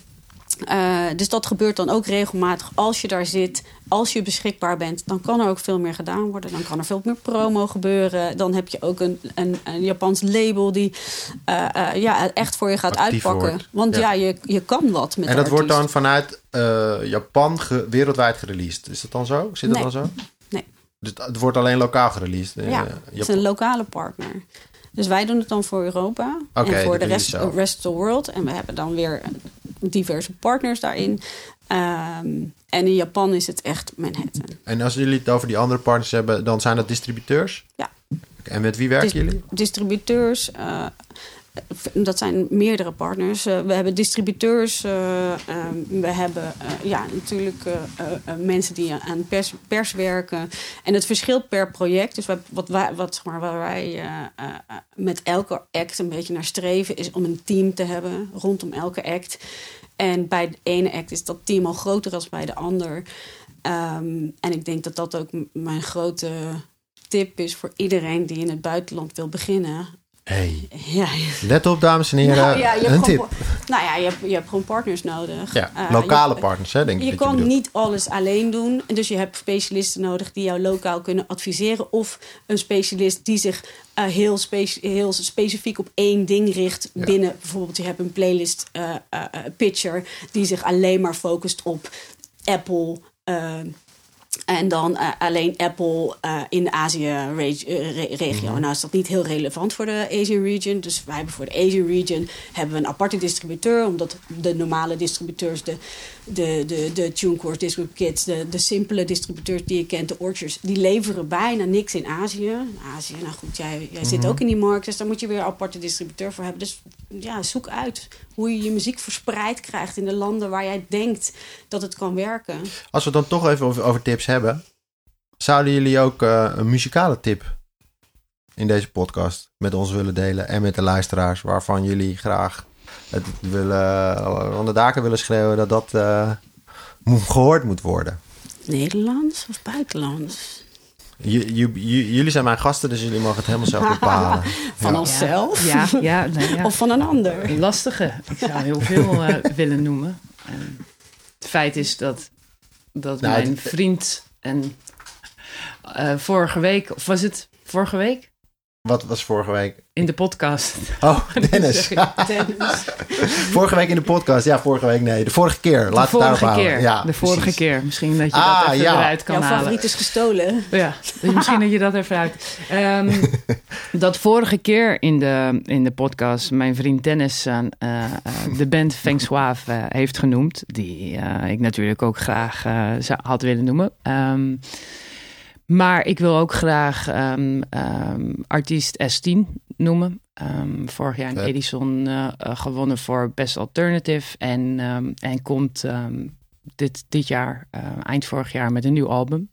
Uh, dus dat gebeurt dan ook regelmatig als je daar zit. Als je beschikbaar bent, dan kan er ook veel meer gedaan worden. Dan kan er veel meer promo gebeuren. Dan heb je ook een, een, een Japans label die uh, uh, ja, echt voor je gaat Actief uitpakken. wordt. Want ja, Ja. je, je kan wat met En dat wordt dan vanuit eh, Japan ge- wereldwijd gereleased. Is dat dan zo? Zit dat Nee. dan zo? Nee. Dus het wordt alleen lokaal gereleased? eh, Ja, Japan. het is een lokale partner. Dus wij doen het dan voor Europa en voor de rest, rest of the world. En we hebben dan weer diverse partners daarin. Ehm, en in Japan is het echt Manhattan. En als jullie het over die andere partners hebben, dan zijn dat distributeurs? Ja. En met wie werken Dis- jullie? Distributeurs, eh, dat zijn meerdere partners. Eh, we hebben distributeurs, eh, ehm, we hebben eh, ja, natuurlijk eh, eh, eh, mensen die aan pers, pers werken. En het verschilt per project. Dus wat wat, zeg maar, waar wij eh, eh, eh, met elke act een beetje naar streven, is om een team te hebben rondom elke act. En bij de ene act is dat team al groter dan bij de ander. Ehm, en ik denk dat dat ook mijn grote tip is voor iedereen die in het buitenland wil beginnen. Hey. Ja, Let op, dames en heren. nou, ja, je een tip. Nou ja, je hebt, je hebt gewoon partners nodig. Ja, Eh, lokale je- partners, hè, denk ik. Je dat kan niet alles alleen doen. Dus je hebt specialisten nodig die jou lokaal kunnen adviseren. Of een specialist die zich eh, heel, heel specifiek op één ding richt. Binnen bijvoorbeeld, je hebt een playlist eh, pitcher die zich alleen maar focust op Apple. Eh, en dan eh, alleen Apple eh, in de Azië-regio. Mhm. Nou is dat niet heel relevant voor de Asian region. Dus wij hebben voor de Asian region hebben we een aparte distributeur. Omdat de normale distributeurs, de, de, de, de TuneCore, Kits... De, de simpele distributeurs die je kent, de Orchards... die leveren bijna niks in Azië. Azië, nou goed, jij, jij zit Mhm. ook in die markt... dus daar moet je weer een aparte distributeur voor hebben. Dus ja, zoek uit hoe je je muziek verspreid krijgt... in de landen waar jij denkt dat het kan werken. Als we dan toch even over, over tips hebben. Zouden jullie ook eh, een muzikale tip in deze podcast met ons willen delen en met de luisteraars waarvan jullie graag het willen, van de daken willen schreeuwen dat dat uh, gehoord moet worden? Nederlands of buitenlands? Jullie zijn mijn gasten, dus jullie mogen het helemaal zelf bepalen. van ja. onszelf? Ja, ja, ja, Of van een ander? Lastige. Ik zou heel veel uh, willen noemen. En het feit is dat, dat nou, mijn vriend en uh, vorige week, of was het vorige week? Wat was vorige week? In de podcast. Oh, Dennis. Dennis. vorige week in de podcast. Ja, vorige week nee. De vorige keer. Laat de vorige keer. Ja, de vorige keer. Misschien dat je ah, dat even ja. eruit kan Jouw halen. favoriet is gestolen. Ja, misschien dat je dat even uit. Um, dat vorige keer in de, in de podcast mijn vriend Dennis uh, uh, de band Feng Suave uh, heeft genoemd. Die ik natuurlijk ook graag zou, had willen noemen. Um, maar ik wil ook graag um, um, artiest S10 noemen. Um, vorig jaar een Edison uh, gewonnen voor Best Alternative. En, en komt dit, dit jaar, uh, eind vorig jaar, met een nieuw album.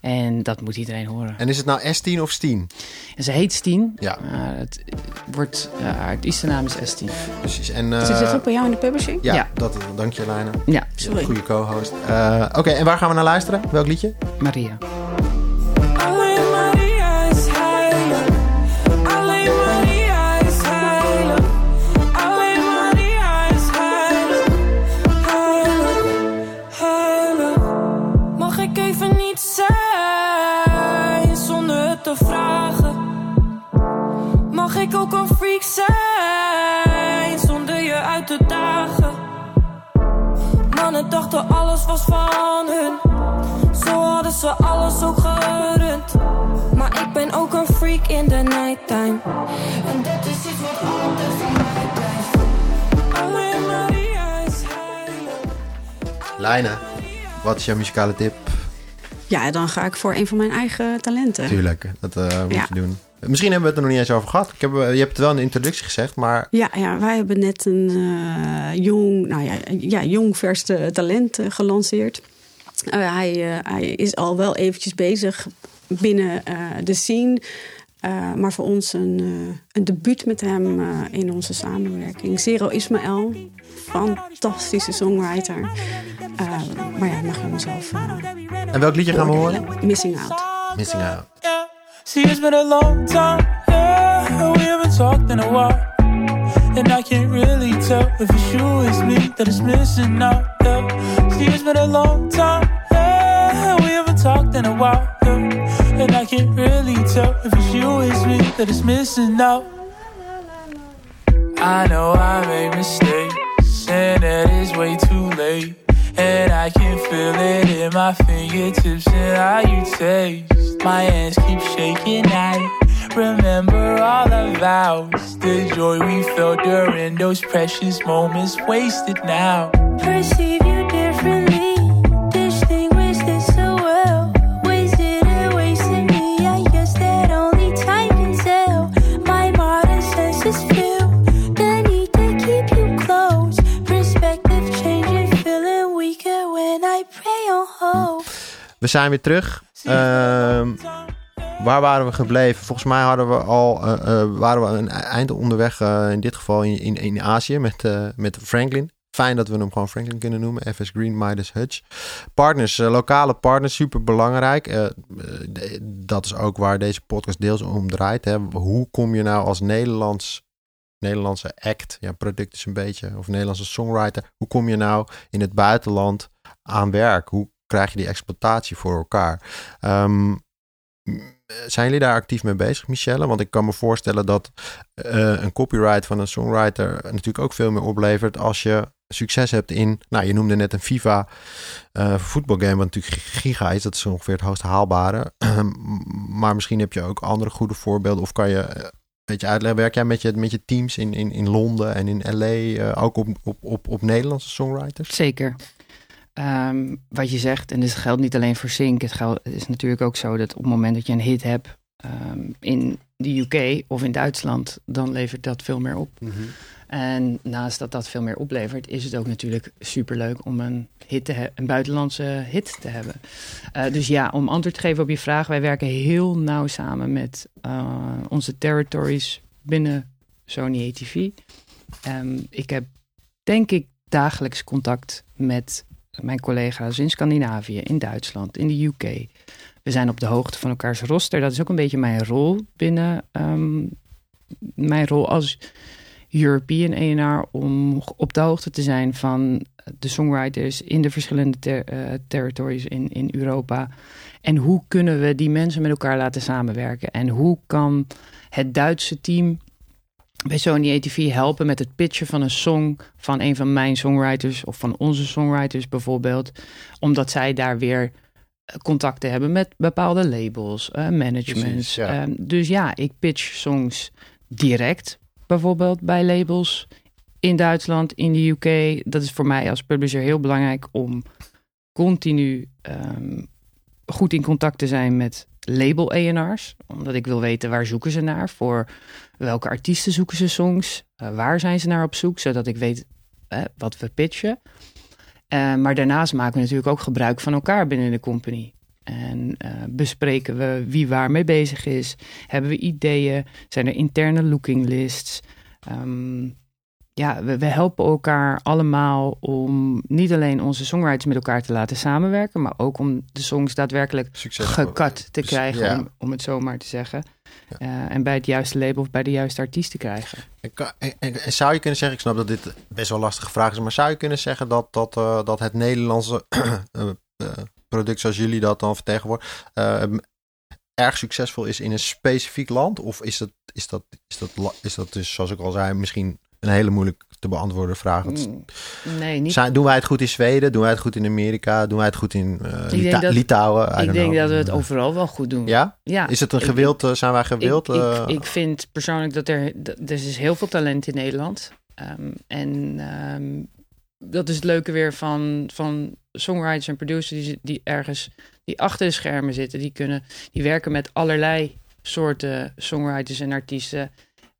En dat moet iedereen horen. En is het nou S10 of Steen? En ze heet Steen. Ja. Uh, het wordt, uh, haar artiestennaam is S10. Precies. En, uh, Zit het ook bij jou in de publishing? Ja, ja. Dat, dank je Lijnen. Ja. Sorry. Goede co-host. Oké, okay, en waar gaan we naar luisteren? Welk liedje? Maria. Ik ook een freak zijn zonder je uit te dagen. Mannen dachten alles was van hun. Zo hadden ze alles ook gerund. Maar ik ben ook een freak in de nighttime. En dit is iets wat altijd van mij blijft. Alleen Maria is heilig. Lijnen, wat is jouw muzikale tip? Ja, dan ga ik voor een van mijn eigen talenten. Tuurlijk, dat uh, moet ja. je doen. Misschien hebben we het er nog niet eens over gehad. Ik heb, je hebt het wel in de introductie gezegd, maar... Ja, ja wij hebben net een uh, jong, nou ja, ja, jong vers talent uh, gelanceerd. Uh, hij, hij is al wel eventjes bezig binnen de scene. maar voor ons een, een debuut met hem in onze samenwerking. Zero Ismaël, fantastische songwriter. maar ja, mag je hem zelf... en welk liedje gaan we horen? Missing Out. Missing Out. See, it's been a long time, yeah. We haven't talked in a while. And I can't really tell if it's you, it's me that is missing out, yeah. See, it's been a long time, yeah. We haven't talked in a while, yeah. And I can't really tell if it's you, it's me that is missing out. I know I made mistakes, and it's way too late. And I can feel it in my fingertips and how you taste. My hands keep shaking. I remember all our vows, the joy we felt during those precious moments wasted now. Perceive We zijn weer terug. Uh, waar waren we gebleven? Volgens mij hadden we al, uh, uh, waren we een eind onderweg, uh, in dit geval in, in, in Azië, met, met Franklin. Fijn dat we hem gewoon Franklin kunnen noemen. FS Green, Midas Hutch. Partners, lokale partners, super belangrijk. dat is ook waar deze podcast deels om draait. Hè. Hoe kom je nou als Nederlands, Nederlandse act, ja, product is een beetje, of Nederlandse songwriter, hoe kom je nou in het buitenland aan werk? Hoe krijg je die exploitatie voor elkaar. Um, zijn jullie daar actief mee bezig, Michelle? Want ik kan me voorstellen dat uh, een copyright van een songwriter natuurlijk ook veel meer oplevert als je succes hebt in, nou je noemde net een FIFA uh, voetbalgame, wat natuurlijk giga is, dat is ongeveer het hoogst haalbare. maar misschien heb je ook andere goede voorbeelden of kan je een beetje uitleggen, werk jij met je, met je teams in, in, in Londen en in LA ook op, op, op, op Nederlandse songwriters? Zeker. Um, wat je zegt, en dit geldt niet alleen voor Sync. Het, geldt, het is natuurlijk ook zo dat op het moment dat je een hit hebt um, in de UK of in Duitsland, dan levert dat veel meer op. Mhm. En naast dat dat veel meer oplevert, is het ook natuurlijk superleuk om een, hit te een buitenlandse hit te hebben. Eh, dus ja, om antwoord te geven op je vraag, wij werken heel nauw samen met eh, onze territories binnen Sony ATV. Ehm, ik heb denk ik dagelijks contact met mijn collega's in Scandinavië, in Duitsland, in de UK. We zijn op de hoogte van elkaars roster. Dat is ook een beetje mijn rol binnen ehm, mijn rol als European A&R om op de hoogte te zijn van de songwriters in de verschillende eh, territories in, in Europa. En hoe kunnen we die mensen met elkaar laten samenwerken? En hoe kan het Duitse team bij Sony ATV helpen met het pitchen van een song van een van mijn songwriters of van onze songwriters bijvoorbeeld, omdat zij daar weer eh, contacten hebben met bepaalde labels, eh, managements. Precies, ja. Ehm, dus ja, ik pitch songs direct, bijvoorbeeld bij labels in Duitsland, in de UK. Dat is voor mij als publisher heel belangrijk om continu ehm, goed in contact te zijn met label A&R's. Omdat ik wil weten waar zoeken ze naar, voor welke artiesten zoeken ze songs, eh, waar zijn ze naar op zoek, zodat ik weet eh, wat we pitchen. Eh, maar daarnaast maken we natuurlijk ook gebruik van elkaar binnen de company. En bespreken we wie waar mee bezig is. Hebben we ideeën? Zijn er interne looking lists? Ehm, ja, we, we helpen elkaar allemaal om niet alleen onze songwriters met elkaar te laten samenwerken, maar ook om de songs daadwerkelijk gekat te krijgen, ja. om, om het zo maar te zeggen. Ja. Eh, en bij het juiste label of bij de juiste artiest te krijgen. En, en- en- en zou je kunnen zeggen, ik snap dat dit best wel een lastige vraag is, maar zou je kunnen zeggen dat, dat, eh, dat het Nederlandse eh, product zoals jullie dat dan vertegenwoordigen, erg succesvol is in een specifiek land? Of is dat, is dat, is dat, is dat dus, zoals ik al zei, misschien een hele moeilijk te beantwoorden vraag? Want Mm, Nee, niet. zijn, doen wij het goed in Zweden? Doen wij het goed in Amerika? Doen wij het goed in Lita- dat- Litouwen? I ik denk know. dat we het overal wel goed doen. Ja? ja. Is het een gewild, eh, zijn wij gewild? Ik, ik, eh, ik vind persoonlijk dat er, er is heel veel talent in Nederland. Ehm, en ehm, dat is het leuke weer van, van songwriters en producers die, die ergens die achter de schermen zitten. Die, kunnen, die werken met allerlei soorten songwriters en artiesten.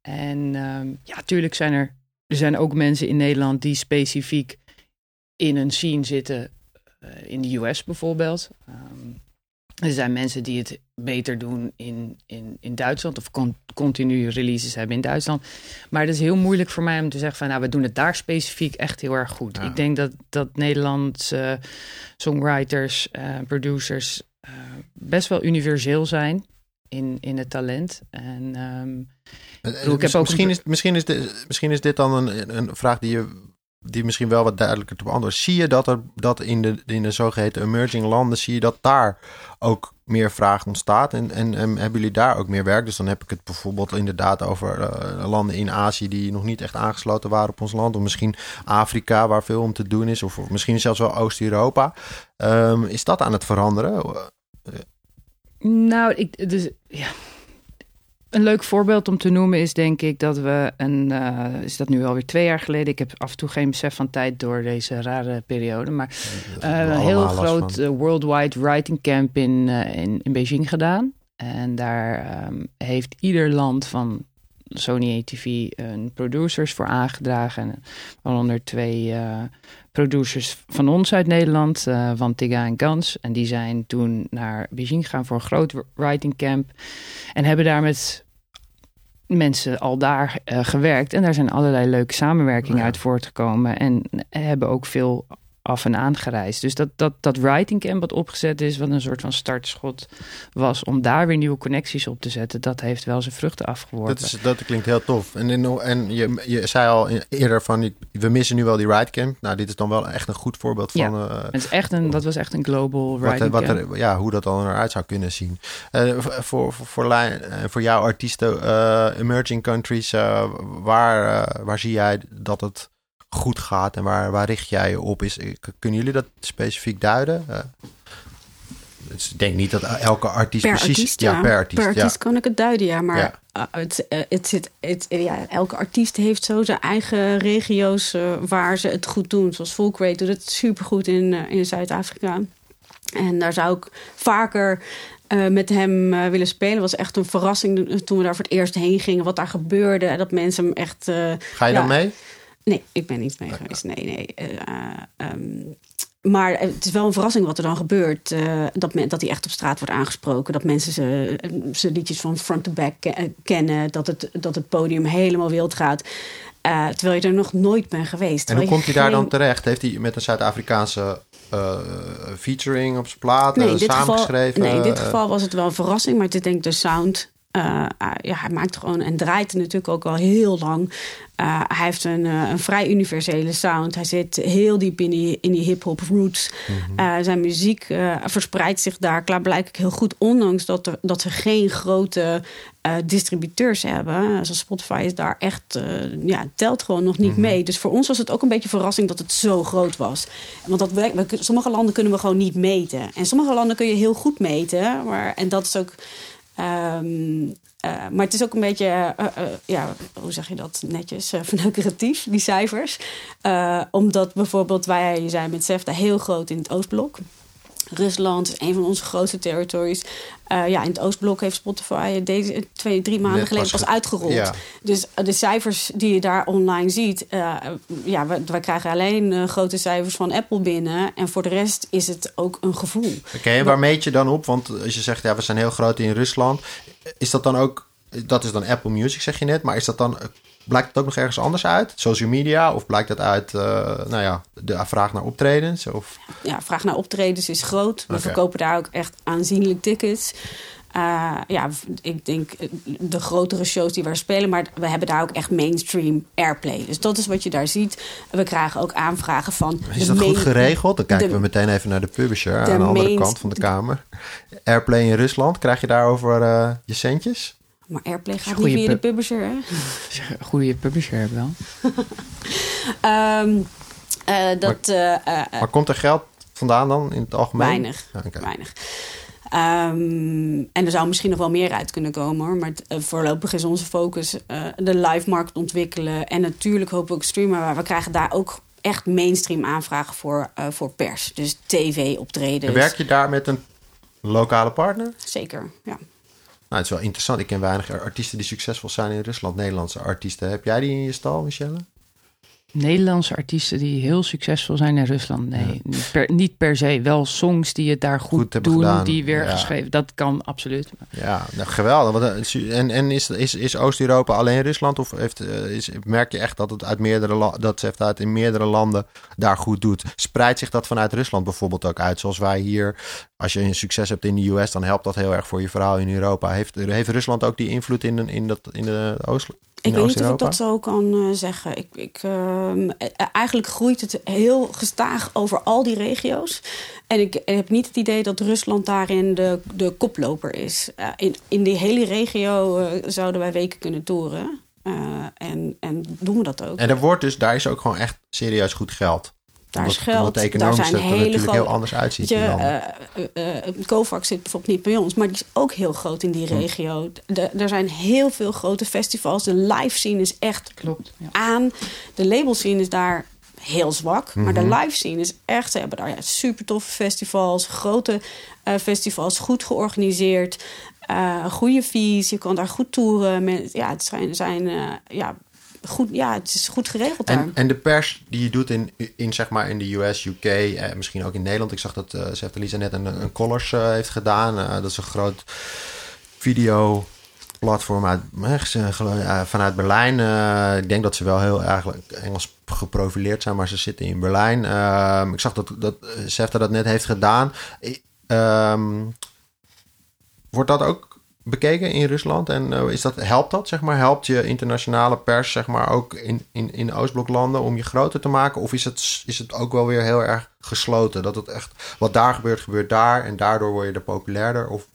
En ehm, ja, tuurlijk zijn er, er zijn ook mensen in Nederland die specifiek in een scene zitten. eh, in de US bijvoorbeeld. Ehm, er zijn mensen die het beter doen in, in, in Duitsland of con- continu releases hebben in Duitsland. Maar het is heel moeilijk voor mij om te zeggen van nou, we doen het daar specifiek echt heel erg goed. Ja. Ik denk dat, dat Nederlandse songwriters, eh, producers eh, best wel universeel zijn in, in het talent. En ehm, Eh, bedoel, ik heb ook misschien, een- is, misschien, is dit, misschien is dit dan een, een vraag die je die misschien wel wat duidelijker te beantwoorden. Zie je dat er dat in de, in de zogeheten emerging landen, zie je dat daar ook meer vraag ontstaat? En, en, en hebben jullie daar ook meer werk? Dus dan heb ik het bijvoorbeeld inderdaad over eh, landen in Azië die nog niet echt aangesloten waren op ons land. Of misschien Afrika, waar veel om te doen is. Of, of misschien zelfs wel Oost-Europa. Ehm, is dat aan het veranderen? Nou, ik, dus, ja. Een leuk voorbeeld om te noemen is denk ik dat we een, eh, is dat nu alweer twee jaar geleden, ik heb af en toe geen besef van tijd door deze rare periode, maar eh, een heel groot eh, worldwide writing camp in, in, in Beijing gedaan. En daar ehm, heeft ieder land van Sony ATV een producers voor aangedragen. En waaronder twee producers van ons uit Nederland, eh, van Tiga en Gans. En die zijn toen naar Beijing gegaan voor een groot writing camp. En hebben daar met mensen al daar eh, gewerkt. En daar zijn allerlei leuke samenwerkingen Ja. uit voortgekomen. En hebben ook veel af en aan gereisd. Dus dat, dat, dat writing camp wat opgezet is, wat een soort van startschot was om daar weer nieuwe connecties op te zetten, dat heeft wel zijn vruchten afgeworpen. Dat, is, dat klinkt heel tof. En, en, en je, je zei al eerder van, we missen nu wel die ride camp. Nou, dit is dan wel echt een goed voorbeeld van... eh, Het is echt een, dat was echt een global wat, writing wat camp. er, ja, hoe dat dan eruit zou kunnen zien. Eh, voor, voor, voor, lijn- eh, voor jouw artiesten, emerging countries, waar, waar zie jij dat het goed gaat en waar, waar richt jij je op? Is, kunnen jullie dat specifiek duiden? Eh, dus ik denk niet dat elke artiest Per precies... artiest, ja, ja. per artiest. Per artiest ja. kan ik het duiden, ja. Maar Ja. uh, het, uh, het zit, het, ja, elke artiest heeft zo zijn eigen regio's uh, waar ze het goed doen. Zoals Folkrate doet het supergoed in, uh, in Zuid-Afrika. En daar zou ik vaker eh, met hem uh, willen spelen. was echt een verrassing toen we daar voor het eerst heen gingen. Wat daar gebeurde. Dat mensen hem echt... Uh, Ga je dan mee? Nee, ik ben niet mee geweest. Nee, nee. Um, maar het is wel een verrassing wat er dan gebeurt. dat, men, dat hij echt op straat wordt aangesproken. Dat mensen zijn liedjes van front to back kennen. Dat het, dat het podium helemaal wild gaat. Uh, terwijl je er nog nooit bent geweest. En hoe komt hij daar dan terecht? Heeft hij met een Zuid-Afrikaanse uh, featuring op zijn plaat nee, samengeschreven? Nee, in dit geval was het wel een verrassing. Maar ik denk de sound... Uh, ja, hij maakt gewoon en draait natuurlijk ook al heel lang. Uh, hij heeft een, uh, een, vrij universele sound. Hij zit heel diep in die, in die hip-hop roots. Mm -hmm. zijn muziek verspreidt zich daar klaarblijkelijk heel goed. Ondanks dat, er, dat ze geen grote distributeurs hebben. Zoals Spotify is daar echt, ja, telt gewoon nog niet mm -hmm. mee. Dus voor ons was het ook een beetje verrassing dat het zo groot was. Want dat, we, sommige landen kunnen we gewoon niet meten. En sommige landen kun je heel goed meten. Maar, en dat is ook. Um, uh, maar het is ook een beetje, uh, uh, ja, hoe zeg je dat netjes, verneukeratief, die cijfers. omdat bijvoorbeeld wij zijn met SEFTA heel groot in het Oostblok. Rusland is een van onze grootste territories. Uh, ja, in het Oostblok heeft Spotify deze twee, drie maanden Net geleden pas uitgerold. Ja. Dus de cijfers die je daar online ziet, uh, ja, we, we, krijgen alleen uh, grote cijfers van Apple binnen. En voor de rest is het ook een gevoel. Oké, okay, waar meet je dan op? Want als je zegt, ja, we zijn heel groot in Rusland. Is dat dan ook, dat is dan Apple Music, zeg je net. Maar is dat dan Blijkt het ook nog ergens anders uit? Social media? Of blijkt dat uit uh, nou ja, de vraag naar optredens? Of? Ja, vraag naar optredens is groot. We okay. verkopen daar ook echt aanzienlijk tickets. Uh, ja, ik denk de grotere shows die we spelen, maar we hebben daar ook echt mainstream airplay. Dus dat is wat je daar ziet. We krijgen ook aanvragen van. Is dat goed geregeld? Dan kijken de, we meteen even naar de publisher de aan de andere kant van de kamer. Airplay in Rusland, krijg je daarover uh, je centjes? Maar Airplay gaat niet via de publisher, hè? Goede publisher heb wel. um, uh, dat, maar, uh, maar, komt er geld vandaan dan in het algemeen? Weinig. Ja, okay. weinig. Um, en er zou misschien nog wel meer uit kunnen komen hoor. Maar uh, voorlopig is onze focus uh, de live markt ontwikkelen. En natuurlijk hopen we ook streamen. Maar we krijgen daar ook echt mainstream aanvragen voor, uh, voor pers. Dus tv-optredens. Werk je daar met een lokale partner? Zeker, ja. Nou, het is wel interessant. Ik ken weinig artiesten die succesvol zijn in Rusland. Nederlandse artiesten. Heb jij die in je stal, Michelle? Nederlandse artiesten die heel succesvol zijn in Rusland. Nee, ja. niet, per, niet, per, se. Wel songs die het daar goed, goed doen, gedaan. die weer ja. geschreven. Dat kan absoluut. Ja, nou, geweldig. En, en is, is, is Oost-Europa alleen Rusland? Of heeft, is, merk je echt dat het uit meerdere dat uit in meerdere landen daar goed doet? Spreidt zich dat vanuit Rusland bijvoorbeeld ook uit? Zoals wij hier, als je een succes hebt in de US, dan helpt dat heel erg voor je verhaal in Europa. Heeft, heeft Rusland ook die invloed in, in, dat, in de Oost? Ik weet niet of ik dat zo kan uh, zeggen. Ik, ik, uh, eigenlijk groeit het heel gestaag over al die regio's. En ik heb niet het idee dat Rusland daarin de, de koploper is. Uh, in, in die hele regio zouden wij weken kunnen toeren. en, en doen we dat ook. En er wordt dus, daar is ook gewoon echt serieus goed geld daar is geld. Daar zijn er hele natuurlijk heel anders uitziet. Je, uh, uh, Kovac zit bijvoorbeeld niet bij ons, maar die is ook heel groot in die regio. De, er zijn heel veel grote festivals. De live scene is echt Klopt, ja. aan. De label scene is daar heel zwak. Maar de live scene is echt... Ze hebben daar ja, super toffe festivals, grote uh, festivals, goed georganiseerd. Uh, goede fees, je kan daar goed toeren. Met, ja, het zijn, zijn uh, ja, goed, ja, het is goed geregeld daar. En, en de pers die je doet in, in, zeg maar in de US, UK, eh, misschien ook in Nederland. Ik zag dat uh, Lisa net een, een Colors uh, heeft gedaan. Uh, dat is een groot video platform uit, vanuit Berlijn. Uh, ik denk dat ze wel heel eigenlijk Engels geprofileerd zijn, maar ze zitten in Berlijn. Uh, ik zag dat, dat Sefta dat net heeft gedaan. Um, wordt dat ook bekeken in Rusland? En uh, is dat, helpt dat, zeg maar? Helpt je internationale pers, zeg maar, ook in, in, in Oostbloklanden om je groter te maken? Of is het, is het ook wel weer heel erg gesloten? Dat het echt, wat daar gebeurt, gebeurt daar en daardoor word je er populairder? Of...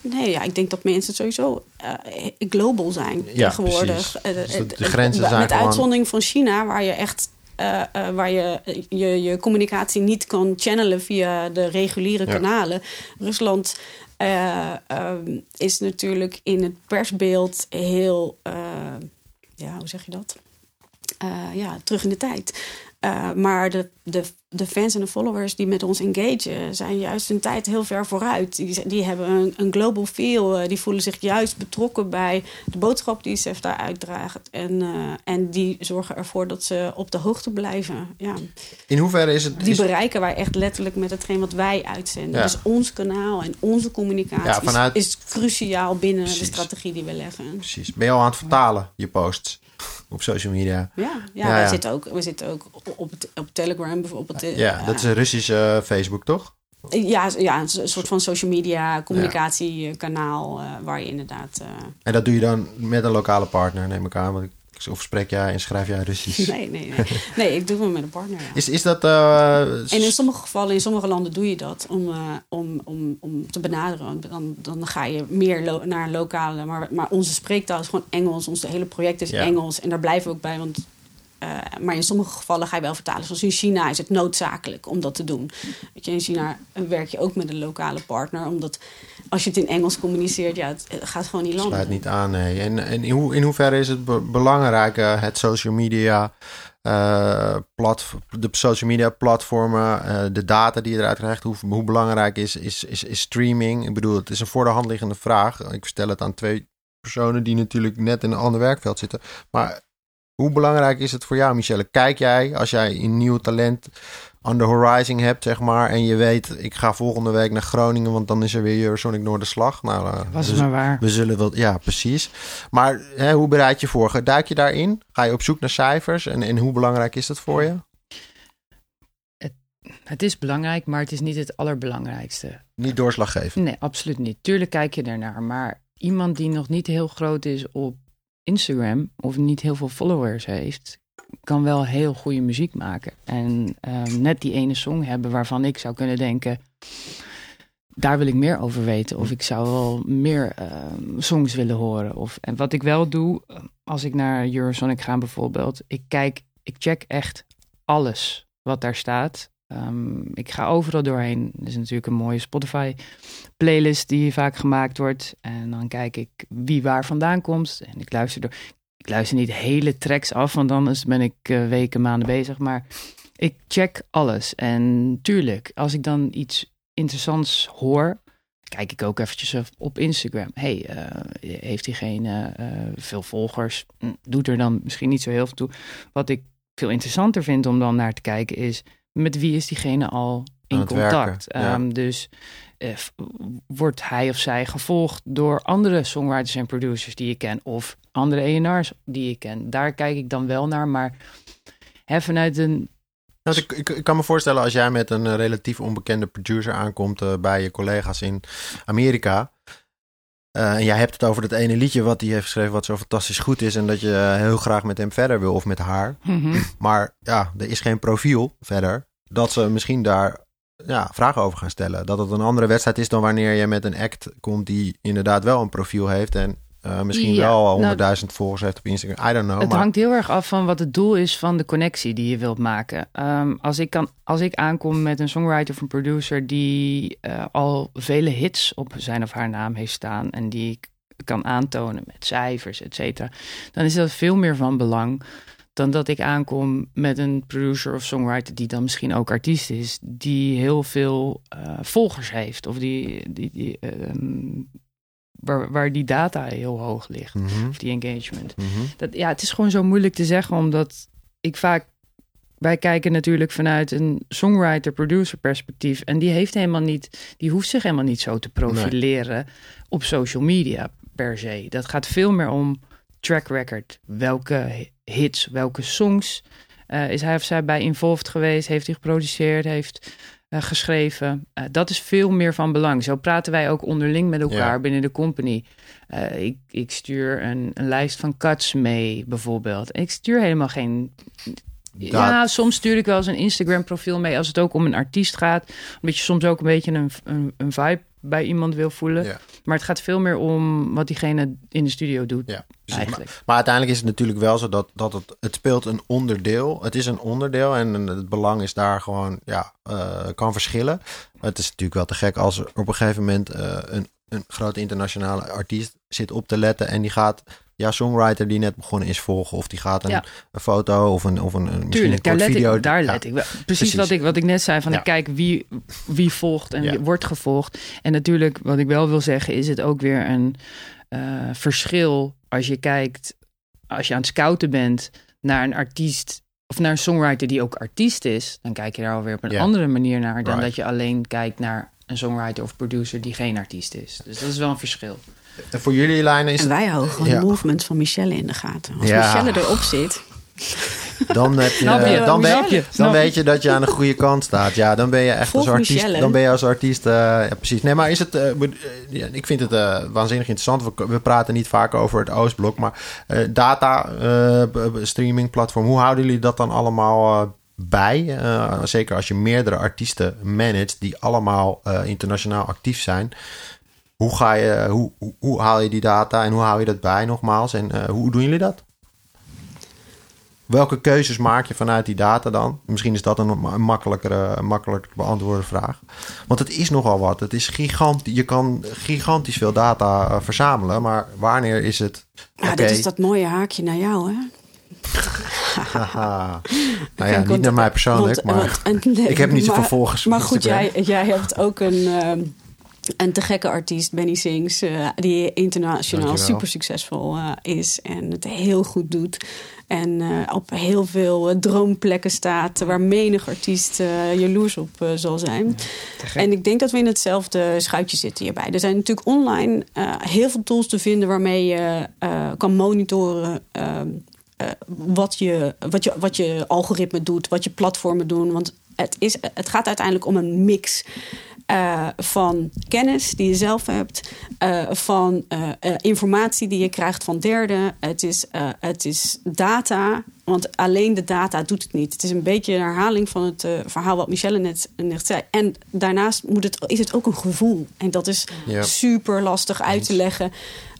Nee, ja, ik denk dat mensen sowieso uh, global zijn ja, tegenwoordig. Uh, dus de, de grenzen zijn Met uitzondering van China, waar je echt uh, uh, waar je, je je communicatie niet kan channelen via de reguliere kanalen. Rusland uh, um, is natuurlijk in het persbeeld heel, uh, ja, hoe zeg je dat? Uh, ja, terug in de tijd. Uh, maar de, de, de fans en de followers die met ons engageren, zijn juist een tijd heel ver vooruit. Die, die hebben een, een global feel. Uh, die voelen zich juist betrokken bij de boodschap die SEF daar uitdraagt. En, uh, en die zorgen ervoor dat ze op de hoogte blijven. Ja. In hoeverre is het. Die bereiken wij echt letterlijk met hetgeen wat wij uitzenden. Ja. Dus ons kanaal en onze communicatie ja, vanuit... is, is, cruciaal binnen Precies. de strategie die we leggen. Precies. Ben je al aan het vertalen, je posts? Op social media. Ja, ja, ja, we, Zitten ook, we zitten ook op, op Telegram bijvoorbeeld. Ja, dat is een Russische Facebook, toch? Ja, ja, een soort van social media communicatiekanaal uh, waar je inderdaad... Uh... En dat doe je dan met een lokale partner, neem ik aan. Want of spreek jij en schrijf jij Russisch? Nee, nee, nee. nee ik doe het met een partner. Ja. Is, is dat... Uh... En in sommige gevallen, in sommige landen doe je dat om, uh, om, om, om te benaderen. Dan, dan ga je meer naar lokale... Maar, maar onze spreektaal is gewoon Engels. Ons hele project is ja. Engels. En daar blijven we ook bij, want uh, maar in sommige gevallen ga je wel vertalen. Zoals in China is het noodzakelijk om dat te doen. Weet je, in China werk je ook met een lokale partner. Omdat als je het in Engels communiceert, ja, het gaat gewoon niet landen. Sluit niet aan, nee. En, en in, ho in hoeverre is het be belangrijk, uh, het social media... Uh, plat, de social media platformen, uh, de data die je eruit krijgt, hoe, hoe belangrijk is, is, is, is, streaming? Ik bedoel, het is een voor de hand liggende vraag. Ik stel het aan twee personen die natuurlijk net in een ander werkveld zitten. Maar hoe belangrijk is het voor jou, Michelle? Kijk jij als jij een nieuw talent on the horizon hebt, zeg maar, en je weet, ik ga volgende week naar Groningen, want dan is er weer Eurosonic Noorderslag. Nou, uh, was het maar waar. We zullen wel, ja, precies. Maar hè, hoe bereid je voor? Duik je daarin? Ga je op zoek naar cijfers? En, en hoe belangrijk is dat voor je? Het, het is belangrijk, maar het is niet het allerbelangrijkste. Niet doorslaggevend? Nee, absoluut niet. Tuurlijk kijk je ernaar, maar iemand die nog niet heel groot is op Instagram of niet heel veel followers heeft, kan wel heel goede muziek maken. En um, net die ene song hebben waarvan ik zou kunnen denken, daar wil ik meer over weten. Of ik zou wel meer um, songs willen horen. Of, en wat ik wel doe, als ik naar Eurosonic ga bijvoorbeeld, ik kijk, ik check echt alles wat daar staat. Um, ik ga overal doorheen. Er is natuurlijk een mooie Spotify-playlist die vaak gemaakt wordt. En dan kijk ik wie waar vandaan komt. En ik luister door. Ik luister niet hele tracks af, want dan ben ik uh, weken, maanden bezig. Maar ik check alles. En tuurlijk, als ik dan iets interessants hoor, kijk ik ook eventjes op Instagram. hey, uh, heeft diegene uh, veel volgers? Hm, doet er dan misschien niet zo heel veel toe. Wat ik veel interessanter vind om dan naar te kijken is met wie is diegene al in contact. Ja. Um, dus uh, wordt hij of zij gevolgd door andere songwriters en producers die je ken, of andere ENR's die je ken. Daar kijk ik dan wel naar, maar hè, vanuit een. Nou, ik, ik, ik, kan me voorstellen als jij met een uh, relatief onbekende producer aankomt uh, bij je collega's in Amerika. en jij hebt het over dat ene liedje wat hij heeft geschreven, wat zo fantastisch goed is. En dat je heel graag met hem verder wil of met haar. Mm -hmm. Maar ja, er is geen profiel verder dat ze misschien daar ja, vragen over gaan stellen. Dat het een andere wedstrijd is dan wanneer je met een act komt die inderdaad wel een profiel heeft en uh, misschien ja, wel al honderdduizend nou, volgers heeft op Instagram. I don't know. Het maar... hangt heel erg af van wat het doel is van de connectie die je wilt maken. Um, als, ik kan, als ik aankom met een songwriter of een producer die uh, al vele hits op zijn of haar naam heeft staan en die ik kan aantonen met cijfers, et cetera, dan is dat veel meer van belang dan dat ik aankom met een producer of songwriter die dan misschien ook artiest is, die heel veel uh, volgers heeft of die, die, die um, waar, waar die data heel hoog ligt mm -hmm. of die engagement. Mm -hmm. Dat, ja, het is gewoon zo moeilijk te zeggen omdat ik vaak wij kijken natuurlijk vanuit een songwriter-producer perspectief. En die heeft helemaal niet, die hoeft zich helemaal niet zo te profileren nee. op social media per se. Dat gaat veel meer om track record. Welke hits, welke songs uh, is hij of zij bij involved geweest? Heeft hij geproduceerd? Heeft uh, geschreven? Uh, dat is veel meer van belang. Zo praten wij ook onderling met elkaar ja. binnen de company. ik, ik stuur een, een, lijst van cuts mee, bijvoorbeeld. Ik stuur helemaal geen. Dat... Ja, soms stuur ik wel eens een Instagram profiel mee als het ook om een artiest gaat. Omdat je soms ook een beetje een, een, een vibe bij iemand wil voelen. Ja. Maar het gaat veel meer om wat diegene in de studio doet. Ja, eigenlijk. Maar, maar, uiteindelijk is het natuurlijk wel zo dat, dat het, het speelt een onderdeel. Het is een onderdeel en het belang is daar gewoon, ja, uh, kan verschillen. Het is natuurlijk wel te gek als er op een gegeven moment uh, een, een grote internationale artiest zit op te letten en die gaat jouw songwriter die net begonnen is volgen. Of die gaat een, Ja. een foto of een, of een, misschien een kort video. ik, daar Ja. let ik wel. Precies, Precies. Wat, ik, wat ik net zei, van Ja. ik kijk wie, wie volgt en Ja. wie wordt gevolgd. En natuurlijk, wat ik wel wil zeggen, is het ook weer een eh, verschil als je kijkt, als je aan het scouten bent naar een artiest of naar een songwriter die ook artiest is, dan kijk je daar alweer op een Ja. andere manier naar dan Right. dat je alleen kijkt naar een songwriter of producer die geen artiest is. Dus dat is wel een verschil. En voor jullie lijnen is En wij houden gewoon Ja. de movement van Michelle in de gaten. Als Ja. Michelle erop zit, Dan, heb je, dan, weet, je? dan weet je dat je aan de goede kant staat. Ja, dan ben je echt Volg als artiest. Michelle. Dan ben je als artiest. eh, ja, precies. Nee, maar is het. eh, eh, ja, ik vind het eh, waanzinnig interessant. We, we praten niet vaak over het Oostblok. Maar eh, data, eh, streaming platform. Hoe houden jullie dat dan allemaal bij? Eh, zeker als je meerdere artiesten managt. die allemaal eh, internationaal actief zijn. Hoe, ga je, hoe, hoe, hoe haal je die data en hoe hou je dat bij nogmaals? En eh, hoe doen jullie dat? Welke keuzes maak je vanuit die data dan? Misschien is dat een, ma- een makkelijkere, makkelijker te beantwoorden vraag. Want het is nogal wat. Het is gigantisch. Je kan gigantisch veel data eh, verzamelen. Maar wanneer is het. ja, dit is dat mooie haakje naar jou, hè? Nou ja, niet want- naar mij persoonlijk. want- maar want- en- nee, ik heb niet zoveel volgers. op Maar goed, jij, jij hebt ook een, ehm, een te gekke artiest, Benny Sings, eh, die internationaal Dankjewel. super succesvol eh, is en het heel goed doet. En eh, op heel veel droomplekken staat waar menig artiest jaloers op zal zijn. En ik denk dat we in hetzelfde schuitje zitten hierbij. Er zijn natuurlijk online heel veel tools te vinden waarmee je kan monitoren. ehm, eh, wat, je, wat, je, wat je algoritme doet, wat je platformen doen. Want het, is, het gaat uiteindelijk om een mix eh, van kennis die je zelf hebt, eh, van eh, informatie die je krijgt van derden. Het is, het is data, want alleen de data doet het niet. Het is een beetje een herhaling van het verhaal wat Michelle net, net zei. En daarnaast moet het, is het ook een gevoel. En dat is Ja. super lastig uit te leggen.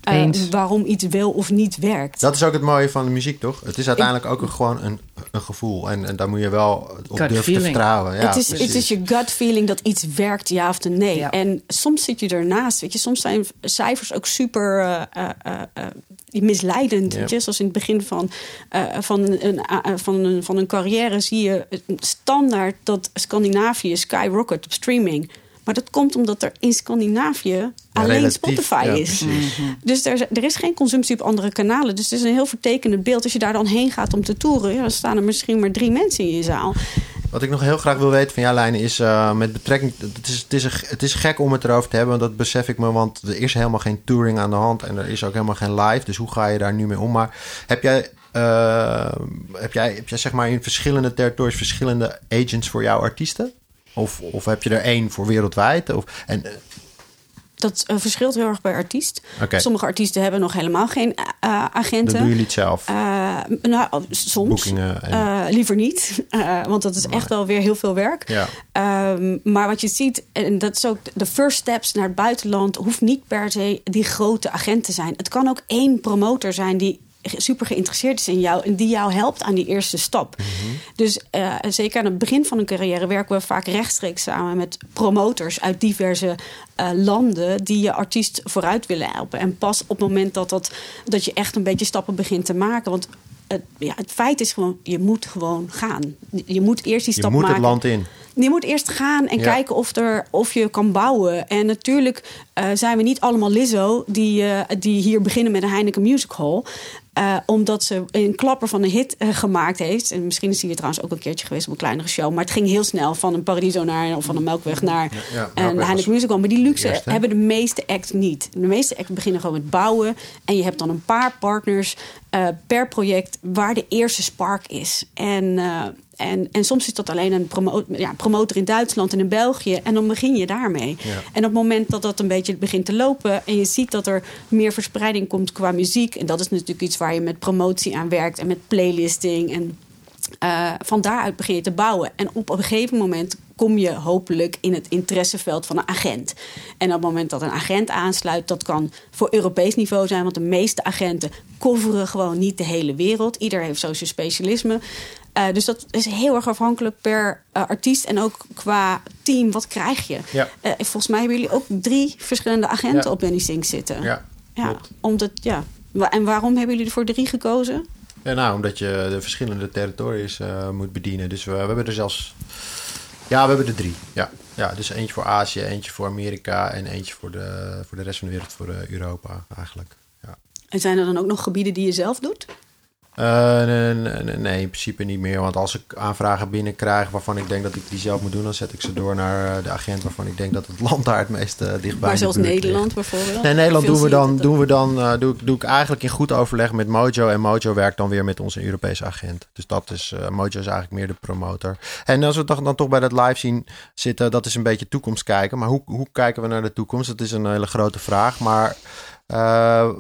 Eh, Eens. waarom iets wel of niet werkt. Dat is ook het mooie van de muziek, toch? Het is uiteindelijk ook een, gewoon een, een gevoel. En, en daar moet je wel op durven te vertrouwen. Ja, het, is, precies. het is je gut feeling dat iets werkt, ja of nee. Ja. En soms zit je ernaast. Weet je, soms zijn cijfers ook super eh, eh, misleidend. Ja. Weet je? Zoals in het begin van, eh, van, een, van, een, van een carrière zie je standaard dat Scandinavië skyrocket op streaming. Maar dat komt omdat er in Scandinavië alleen relatief, Spotify ja, is. precies. Dus er, is- er is geen consumptie op andere kanalen. Dus het is een heel vertekend beeld. Als je daar dan heen gaat om te toeren, ja, dan staan er misschien maar drie mensen in je zaal. Wat ik nog heel graag wil weten van jou, Lijnen, is eh, met betrekking. Het is, het, is het is gek om het erover te hebben, dat besef ik me, want er is helemaal geen touring aan de hand en er is ook helemaal geen live. Dus hoe ga je daar nu mee om? Maar heb jij, eh, heb jij, heb jij zeg maar in verschillende territories verschillende agents voor jouw artiesten? Of, of heb je er één voor wereldwijd? Of, en, Dat eh, verschilt heel erg per artiest. Sommige artiesten hebben nog helemaal geen eh, dan agenten. doen jullie het zelf. Eh, nou, soms. En- Eh, liever niet. Eh, want dat is echt wel weer heel veel werk. ja. Ehm, maar wat je ziet, en dat is ook de first steps naar het buitenland, hoeft niet per se die grote agent te zijn. Het kan ook één promotor zijn die super geïnteresseerd is in jou en die jou helpt aan die eerste stap. Dus eh, zeker aan het begin van een carrière werken we vaak rechtstreeks samen met promotors uit diverse eh, landen die je artiest vooruit willen helpen. En pas op het moment dat, dat, dat je echt een beetje stappen begint te maken. Want het, ja, het feit is gewoon, je moet gewoon gaan. Je moet eerst die Je stap moet maken. het land in. Je moet eerst gaan en Ja. kijken of, er, of je kan bouwen. En natuurlijk eh, zijn we niet allemaal Lizzo die, die hier beginnen met een Heineken Music Hall. Eh, omdat ze een klapper van een hit eh, gemaakt heeft. En misschien is die er trouwens ook een keertje geweest op een kleinere show. Maar het ging heel snel van een Paradiso naar of van een Melkweg naar ja, Melkweg een was Heineken Music Hall. Maar die luxe hebben de meeste acts niet. De meeste acts beginnen gewoon met bouwen. En je hebt dan een paar partners eh, per project waar de eerste spark is. En, en, en soms is dat alleen een promo ja, promotor in Duitsland en in België. En dan begin je daarmee. Ja. En op het moment dat dat een beetje begint te lopen... en je ziet dat er meer verspreiding komt qua muziek... en dat is natuurlijk iets waar je met promotie aan werkt... en met playlisting en eh, van daaruit begin je te bouwen. En op een gegeven moment kom je hopelijk in het interesseveld van een agent. En op het moment dat een agent aansluit, dat kan voor Europees niveau zijn, want de meeste agenten coveren gewoon niet de hele wereld. Ieder heeft zo zijn specialisme. Eh, dus dat is heel erg afhankelijk per eh, artiest en ook qua team. Wat krijg je? Ja. Volgens mij hebben jullie ook drie verschillende agenten Ja. op Benny Sink zitten. Ja, Ja, omdat ja, En waarom hebben jullie er voor drie gekozen? Ja, nou, omdat je de verschillende territories eh, moet bedienen. Dus we, we hebben er zelfs... Ja, we hebben er drie. Ja. ja, dus eentje voor Azië, eentje voor Amerika... en eentje voor de, voor de rest van de wereld, voor eh, Europa eigenlijk. En zijn er dan ook nog gebieden die je zelf doet? Eh, nee, nee, in principe niet meer. Want als ik aanvragen binnenkrijg waarvan ik denk dat ik die zelf moet doen... dan zet ik ze door naar eh, de agent waarvan ik denk dat het land daar het meest eh, dichtbij in maar zoals buurt ligt. Nederland bijvoorbeeld? Nee, Nederland doen we dan, doen we dan doe, ik, doe ik eigenlijk in goed overleg met Mojo. En Mojo werkt dan weer met onze Europese agent. Dus dat is, Mojo is eigenlijk meer de promotor. En als we dan, dan toch bij dat live zien zitten, dat is een beetje toekomst kijken. Maar hoe, hoe kijken we naar de toekomst? Dat is een hele grote vraag. Maar eh,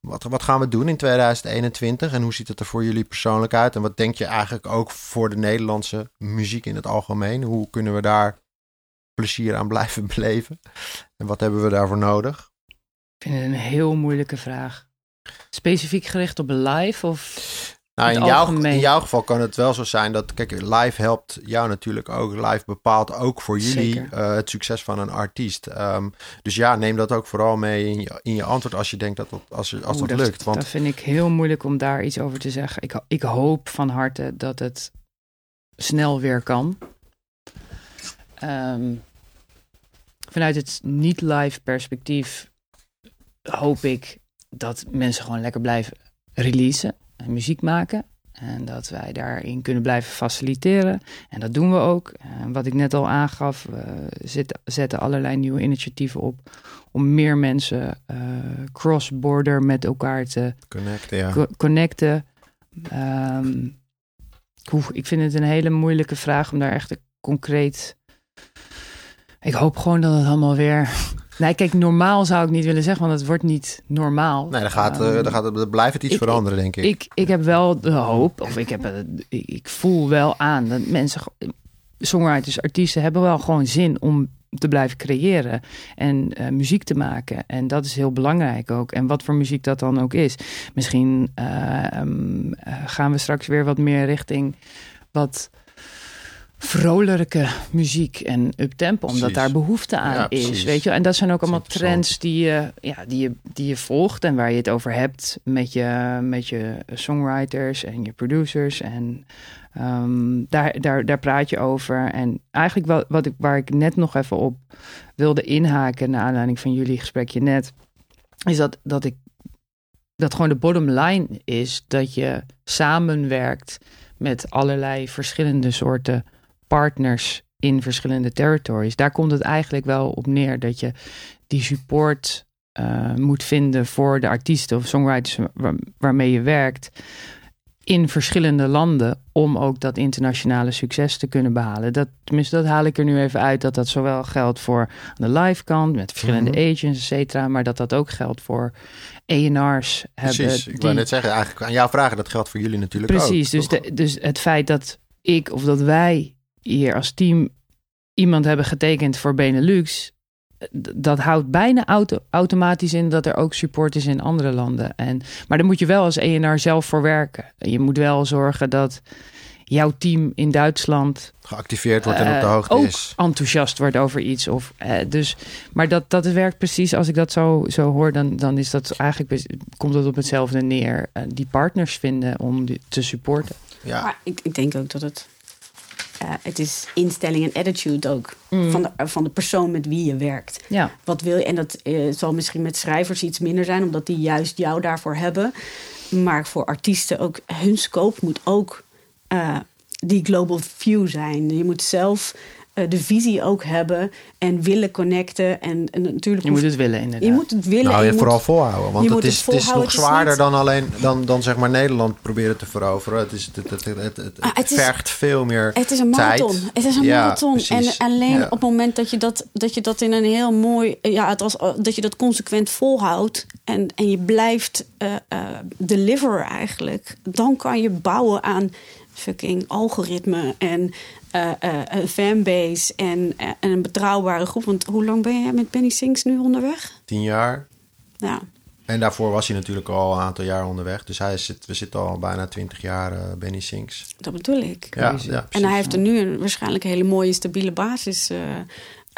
wat, wat gaan we doen in 2021? En hoe ziet het er voor jullie persoonlijk uit? En wat denk je eigenlijk ook voor de Nederlandse muziek in het algemeen? Hoe kunnen we daar plezier aan blijven beleven? En wat hebben we daarvoor nodig? Ik vind het een heel moeilijke vraag. Specifiek gericht op live of... Nou, In jouw, in jouw geval kan het wel zo zijn dat, kijk, live helpt jou natuurlijk ook. Live bepaalt ook voor jullie eh, het succes van een artiest. Ehm, dus ja, neem dat ook vooral mee in je, in je antwoord als je denkt dat dat, als, als Oeh, dat, lukt. Want Dat vind ik heel moeilijk om daar iets over te zeggen. Ik, ik hoop van harte dat het snel weer kan. Ehm, vanuit het niet-live perspectief hoop ik dat mensen gewoon lekker blijven releasen en muziek maken. En dat wij daarin kunnen blijven faciliteren. En dat doen we ook. En wat ik net al aangaf, we zitten, zetten allerlei nieuwe initiatieven op om meer mensen eh, cross-border met elkaar te connecten, ja. co- connecten. Oeh, ik vind het een hele moeilijke vraag om daar echt een concreet. Ik hoop gewoon dat het allemaal weer. Nee, kijk, normaal zou ik niet willen zeggen, want het wordt niet normaal. Nee, dan, gaat, dan, gaat, dan blijft het iets ik- veranderen, denk ik. ik, ik heb wel de hoop, of ik, heb, ik, voel wel aan dat mensen, songwriters, artiesten, hebben wel gewoon zin om te blijven creëren en eh, muziek te maken. En dat is heel belangrijk ook. En wat voor muziek dat dan ook is. Misschien eh, ehm, eh, gaan we straks weer wat meer richting wat vrolijke muziek en uptempo, omdat Precies. daar behoefte aan Ja, is. precies. Weet je? En dat zijn ook allemaal trends die je, ja, die, je, die je volgt en waar je het over hebt met je, met je songwriters en je producers. En ehm, daar, daar, daar praat je over. En eigenlijk wel, wat ik, waar ik net nog even op wilde inhaken, naar aanleiding van jullie gesprekje net, is dat, dat ik dat gewoon de bottom line is dat je samenwerkt met allerlei verschillende soorten partners in verschillende territories. Daar komt het eigenlijk wel op neer dat je die support eh, moet vinden voor de artiesten of songwriters waar- waarmee je werkt in verschillende landen om ook dat internationale succes te kunnen behalen. Dat, tenminste, dat haal ik er nu even uit dat dat zowel geldt voor de live kant met verschillende Mhm. agents, et cetera, maar dat dat ook geldt voor hebben. Precies, ik die- wou net zeggen, eigenlijk aan jou vragen, dat geldt voor jullie natuurlijk Precies, ook. dus, toch? de, dus het feit dat ik of dat wij hier als team iemand hebben getekend voor Benelux, dat houdt bijna auto, automatisch in dat er ook support is in andere landen. En, maar daar moet je wel als ENR zelf voor werken. Je moet wel zorgen dat jouw team in Duitsland Geactiveerd wordt en op de eh, hoogte ook is. enthousiast wordt over iets. Of, eh, dus, maar dat, dat werkt precies, als ik dat zo, zo hoor, dan, dan is dat eigenlijk, komt het op hetzelfde neer. Eh, die partners vinden om die, te supporten. Ja, Maar ik, ik denk ook dat het... eh, het is instelling en attitude ook. Mm. Van, de, van de persoon met wie je werkt. Ja, Wat wil je? En dat eh, zal misschien met schrijvers iets minder zijn, omdat die juist jou daarvoor hebben. Maar voor artiesten ook, hun scope moet ook eh, die global view zijn. Je moet zelf eh, de visie ook hebben en willen connecten. En, en natuurlijk je moet het willen inderdaad. je moet het willen. nou, je je vooral moet- volhouden. Want je het moet is, het het is nog is zwaarder niet- dan alleen dan, dan zeg maar Nederland proberen te veroveren. Het, is, het, het, het, het, het Ah, het is- vergt veel meer Het is een tijd. marathon. Het is een Ja, marathon. En alleen Ja. op het moment dat je dat, dat je dat in een heel mooi. Ja, het was, dat je dat consequent volhoudt. En, en je blijft eh eh, deliveren eigenlijk. Dan kan je bouwen aan fucking algoritme en eh, eh, een fanbase en, eh, en een betrouwbare groep. Want hoe lang ben jij met Benny Sings nu onderweg? Tien jaar. Ja, En daarvoor was hij natuurlijk al een aantal jaar onderweg. Dus hij zit, we zitten al bijna twintig jaar, Benny Sinks. dat bedoel ik. Ja, ja, En hij heeft er nu een waarschijnlijk een hele mooie stabiele basis eh,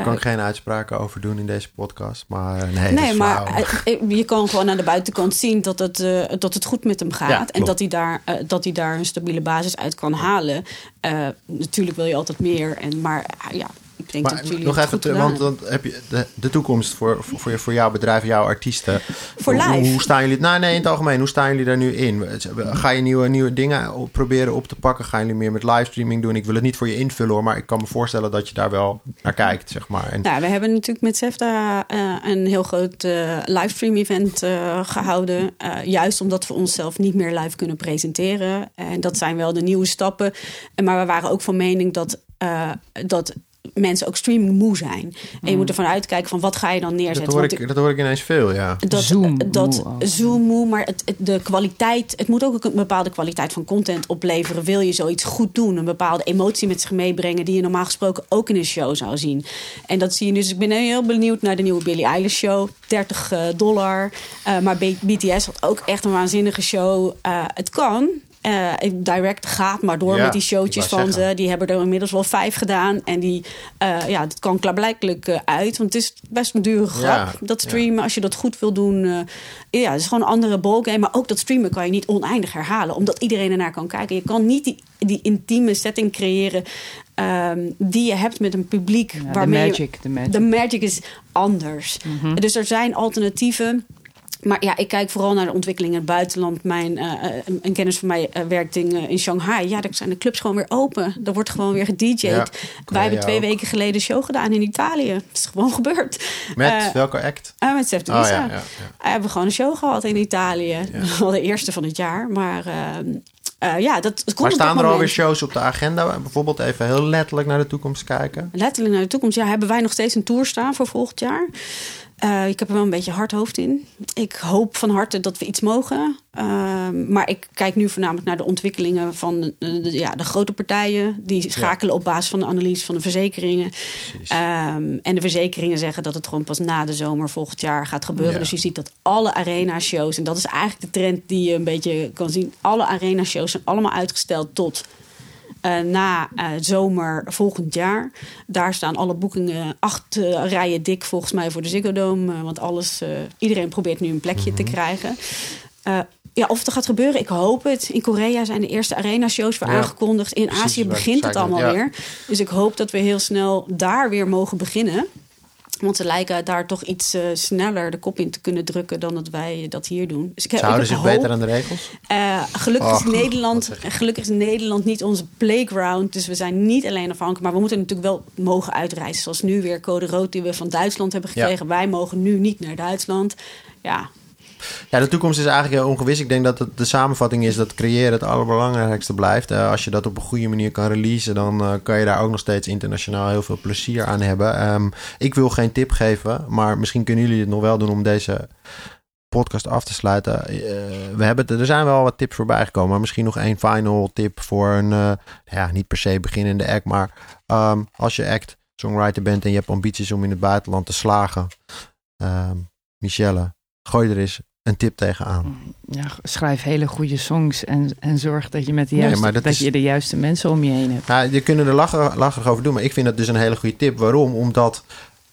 kan ik geen uitspraken over doen in deze podcast. Maar nee, dat Nee, is maar eh, je kan gewoon aan de buitenkant zien dat het, eh, dat het goed met hem gaat. Ja, en dat hij, daar, eh, dat hij daar een stabiele basis uit kan halen. Eh, natuurlijk wil je altijd meer. En, maar eh, ja, ik denk Maar dat jullie nog even, te- want dan heb je de, de toekomst voor, voor, voor, jouw bedrijf, jouw artiesten. Voor hoe, live? Hoe staan jullie? Nou, nee, in het algemeen. Hoe staan jullie daar nu in? Ga je nieuwe, nieuwe dingen op- proberen op te pakken? Gaan jullie meer met livestreaming doen? Ik wil het niet voor je invullen hoor, maar ik kan me voorstellen dat je daar wel naar kijkt, zeg maar. En, Nou, we hebben natuurlijk met Zefta eh, een heel groot eh, livestream event eh, gehouden. Eh, juist omdat we onszelf niet meer live kunnen presenteren. En dat zijn wel de nieuwe stappen. En, maar we waren ook van mening dat, eh, dat mensen ook streaming moe zijn. En je moet ervan uitkijken van wat ga je dan dat, neerzetten. hoor Want ik, dat hoor ik ineens veel, ja. dat, Zoom dat moe ook. Zoom moe, maar het, het- de kwaliteit, het moet ook een bepaalde kwaliteit van content opleveren. Wil je zoiets goed doen, een bepaalde emotie met zich meebrengen die je normaal gesproken ook in een show zou zien. En dat zie je dus. Ik ben heel benieuwd naar de nieuwe Billie Eilish show, 30 eh, dollar. Eh, maar B- BTS had ook echt een waanzinnige show. Eh, het kan. Eh, direct gaat maar door Ja, met die ik showtjes van zeggen. ze. Die hebben er inmiddels wel vijf gedaan. En die, eh, ja, dat kan klaarblijkelijk eh, uit. Want het is best een dure grap. Ja, dat ja. streamen, als je dat goed wil doen. eh, ja, het is gewoon een andere ballgame. Maar ook dat streamen kan je niet oneindig herhalen. Omdat iedereen ernaar kan kijken. Je kan niet die, die intieme setting creëren. ehm, die je hebt met een publiek. De magic, de magic. de magic is anders. Dus er zijn alternatieven. Maar ja, ik kijk vooral naar de ontwikkeling in het buitenland. Mijn, eh, eh, een kennis van mij eh, werkt in, in Shanghai. Ja, daar zijn de clubs gewoon weer open. Er wordt gewoon weer gedj'd. Ja, Wij hebben twee ook. weken geleden een show gedaan in Italië. Dat is gewoon gebeurd. Met welke act? met Sef Oh ja, ja. We hebben gewoon een show gehad in Italië. Wel de eerste van het jaar. Maar ehm, eh, ja, dat, komt Maar staan er alweer shows op de agenda? Bijvoorbeeld even heel letterlijk naar de toekomst kijken. Letterlijk naar de toekomst. Ja, hebben wij nog steeds een tour staan voor volgend jaar. Eh, ik heb er wel een beetje hard hoofd in. Ik hoop van harte dat we iets mogen. Ehm, maar ik kijk nu voornamelijk naar de ontwikkelingen van de, de- ja, de grote partijen. Die schakelen op basis van de analyse van de verzekeringen. Ehm, en de verzekeringen zeggen dat het gewoon pas na de zomer volgend jaar gaat gebeuren. Ja. Dus je ziet dat alle arena-shows, en dat is eigenlijk de trend die je een beetje kan zien. Alle arena-shows zijn allemaal uitgesteld tot eh, na eh, zomer volgend jaar. Daar staan alle boekingen acht eh, rijen dik volgens mij voor de Ziggo Dome. want alles, iedereen probeert nu een plekje te krijgen. Eh, ja, of het gaat gebeuren, ik hoop het. In Korea zijn de eerste arena-shows weer Ja, aangekondigd. In precies, Azië begint het allemaal ja. weer. Dus ik hoop dat we heel snel daar weer mogen beginnen. Want ze lijken daar toch iets eh, sneller de kop in te kunnen drukken dan dat wij dat hier doen. Dus ik, heb- Ze houden ik zich hoop. beter aan de regels? Eh, gelukkig, is Nederland, gelukkig is Nederland niet onze playground. Dus we zijn niet alleen afhankelijk. Maar we moeten natuurlijk wel mogen uitreizen. Zoals nu weer code rood die we van Duitsland hebben Ja. gekregen. Wij mogen nu niet naar Duitsland. Ja, Ja, de toekomst is eigenlijk heel ongewis. Ik denk dat de samenvatting is dat creëren het allerbelangrijkste blijft. Eh, als je dat op een goede manier kan releasen, dan eh, kan je daar ook nog steeds internationaal heel veel plezier aan hebben. Ehm, ik wil geen tip geven, maar misschien kunnen jullie het nog wel doen om deze podcast af te sluiten. Eh, we hebben er zijn wel wat tips voorbij gekomen, maar misschien nog één final tip voor een, ja, niet per se beginnende act, maar ehm, als je act songwriter bent en je hebt ambities om in het buitenland te slagen, ehm, Michelle, gooi er eens een tip tegenaan. Ja, schrijf hele goede songs en, en zorg dat je met de juiste, maar dat dat is- je de juiste mensen om je heen hebt. Nou, je kunnen er lachen, lacherig over doen, maar ik vind het dus een hele goede tip. Waarom? Omdat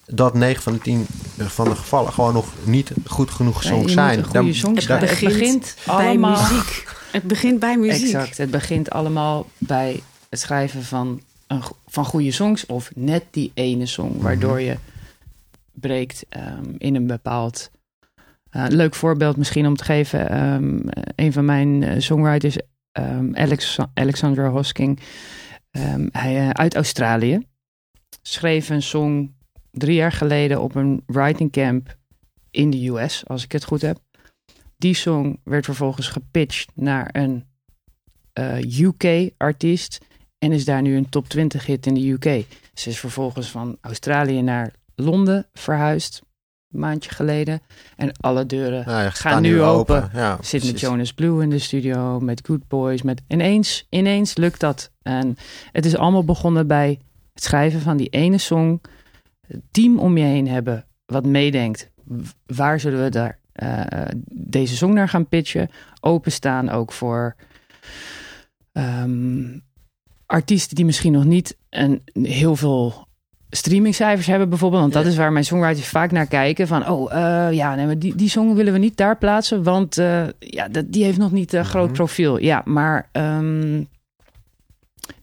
dat 9 van de 10 van de gevallen gewoon nog niet goed genoeg songs zijn. Dan- song het begint, het begint bij allemaal... muziek. Het begint bij muziek. Exact, het begint allemaal bij het schrijven van, een, van goede songs of net die ene song, waardoor je breekt ehm, in een bepaald... eh, leuk voorbeeld misschien om te geven. ehm, een van mijn eh, songwriters, ehm, Alex, Alexandra Hosking, ehm, hij, eh, uit Australië, schreef een song drie jaar geleden op een writing camp in de US, als ik het goed heb. Die song werd vervolgens gepitcht naar een UK-artiest en is daar nu een top 20 hit in de UK. Ze is vervolgens van Australië naar Londen verhuisd, maandje geleden. En alle deuren Nou gaan nu open. Ja, Zit met. Jonas Blue in de studio, met Good Boys. Met... Ineens, ineens lukt dat. En het is allemaal begonnen bij het schrijven van die ene song. Het team om je heen hebben wat meedenkt. Waar zullen we daar eh, deze song naar gaan pitchen? Openstaan ook voor ehm, artiesten die misschien nog niet een, heel veel streamingcijfers hebben bijvoorbeeld. Want dat is waar mijn songwriters vaak naar kijken. Van, oh eh, ja, nee, maar die, die song willen we niet daar plaatsen. Want eh, ja, dat, die heeft nog niet een groot Mhm. profiel. Ja, maar ehm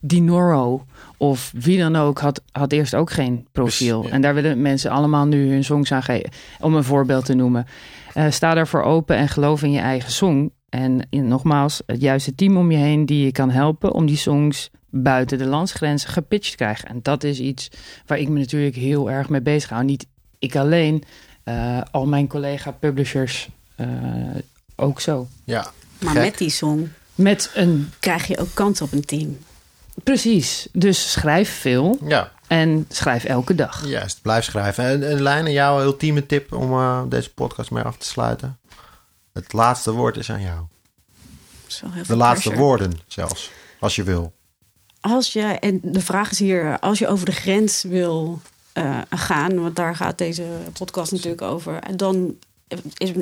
Dinoro of wie dan ook had, had eerst ook geen profiel. Ja. En daar willen mensen allemaal nu hun songs aan geven. Om een voorbeeld te noemen. Eh, sta daarvoor open en geloof in je eigen song. En in, nogmaals, het juiste team om je heen die je kan helpen om die songs buiten de landsgrenzen gepitcht krijgen. En dat is iets waar ik me natuurlijk heel erg mee bezig hou. Niet ik alleen, eh, al mijn collega publishers eh, ook zo. Ja, Maar Gek. met die song Met een, krijg je ook kans op een team. precies, dus schrijf veel ja, en schrijf elke dag. juist. Blijf schrijven. En, en Lijnen, jouw ultieme tip om eh, deze podcast mee af te sluiten? Het laatste woord is aan jou. Heel De laatste pressure. woorden zelfs, als je wil. Als je, en de vraag is hier, als je over de grens wil eh, gaan, want daar gaat deze podcast natuurlijk over, dan is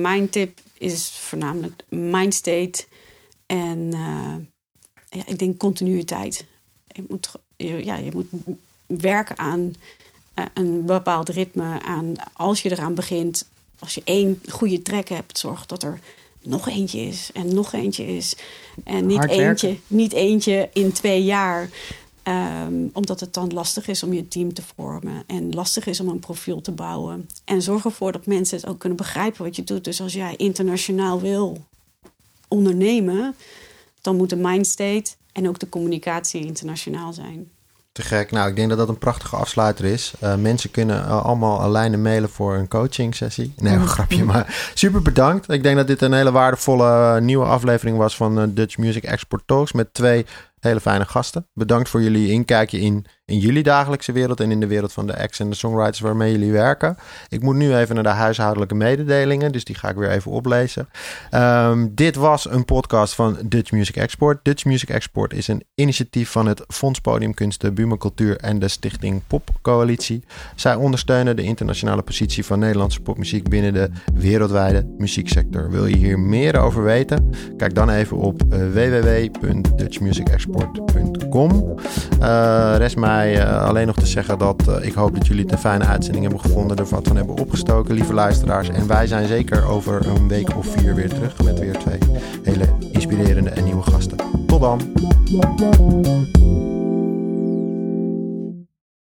mijn tip is voornamelijk mindstate en eh, ja, ik denk continuïteit. Je moet, ja, je moet werken aan eh, een bepaald ritme, aan als je eraan begint, als je één goede track hebt, zorg dat er nog eentje is en nog eentje is. En niet Hard werken. eentje, niet eentje in twee jaar. Ehm, omdat het dan lastig is om je team te vormen. En lastig is om een profiel te bouwen. En zorg ervoor dat mensen het ook kunnen begrijpen wat je doet. Dus als jij internationaal wil ondernemen, dan moet de mindstate en ook de communicatie internationaal zijn. Te gek. Nou, ik denk dat dat een prachtige afsluiter is. Eh, mensen kunnen eh, allemaal lijnen mailen voor een coaching sessie. Nee, een grapje, maar super bedankt. Ik denk dat dit een hele waardevolle eh, nieuwe aflevering was van Dutch Music Export Talks met twee hele fijne gasten. Bedankt voor jullie inkijkje in, in jullie dagelijkse wereld en in de wereld van de acts en de songwriters waarmee jullie werken. Ik moet nu even naar de huishoudelijke mededelingen, dus die ga ik weer even oplezen. Ehm, dit was een podcast van Dutch Music Export. Dutch Music Export is een initiatief van het Fonds Podiumkunsten, Buma Cultuur en de Stichting Pop Coalitie. Zij ondersteunen de internationale positie van Nederlandse popmuziek binnen de wereldwijde muzieksector. Wil je hier meer over weten? Kijk dan even op eh, www.dutchmusicexport.com. Eh rest mij eh, alleen nog te zeggen dat eh, ik hoop dat jullie het een fijne uitzending hebben gevonden, er wat van hebben opgestoken, lieve luisteraars. En wij zijn zeker over een week of vier weer terug met weer twee hele inspirerende en nieuwe gasten. Tot dan!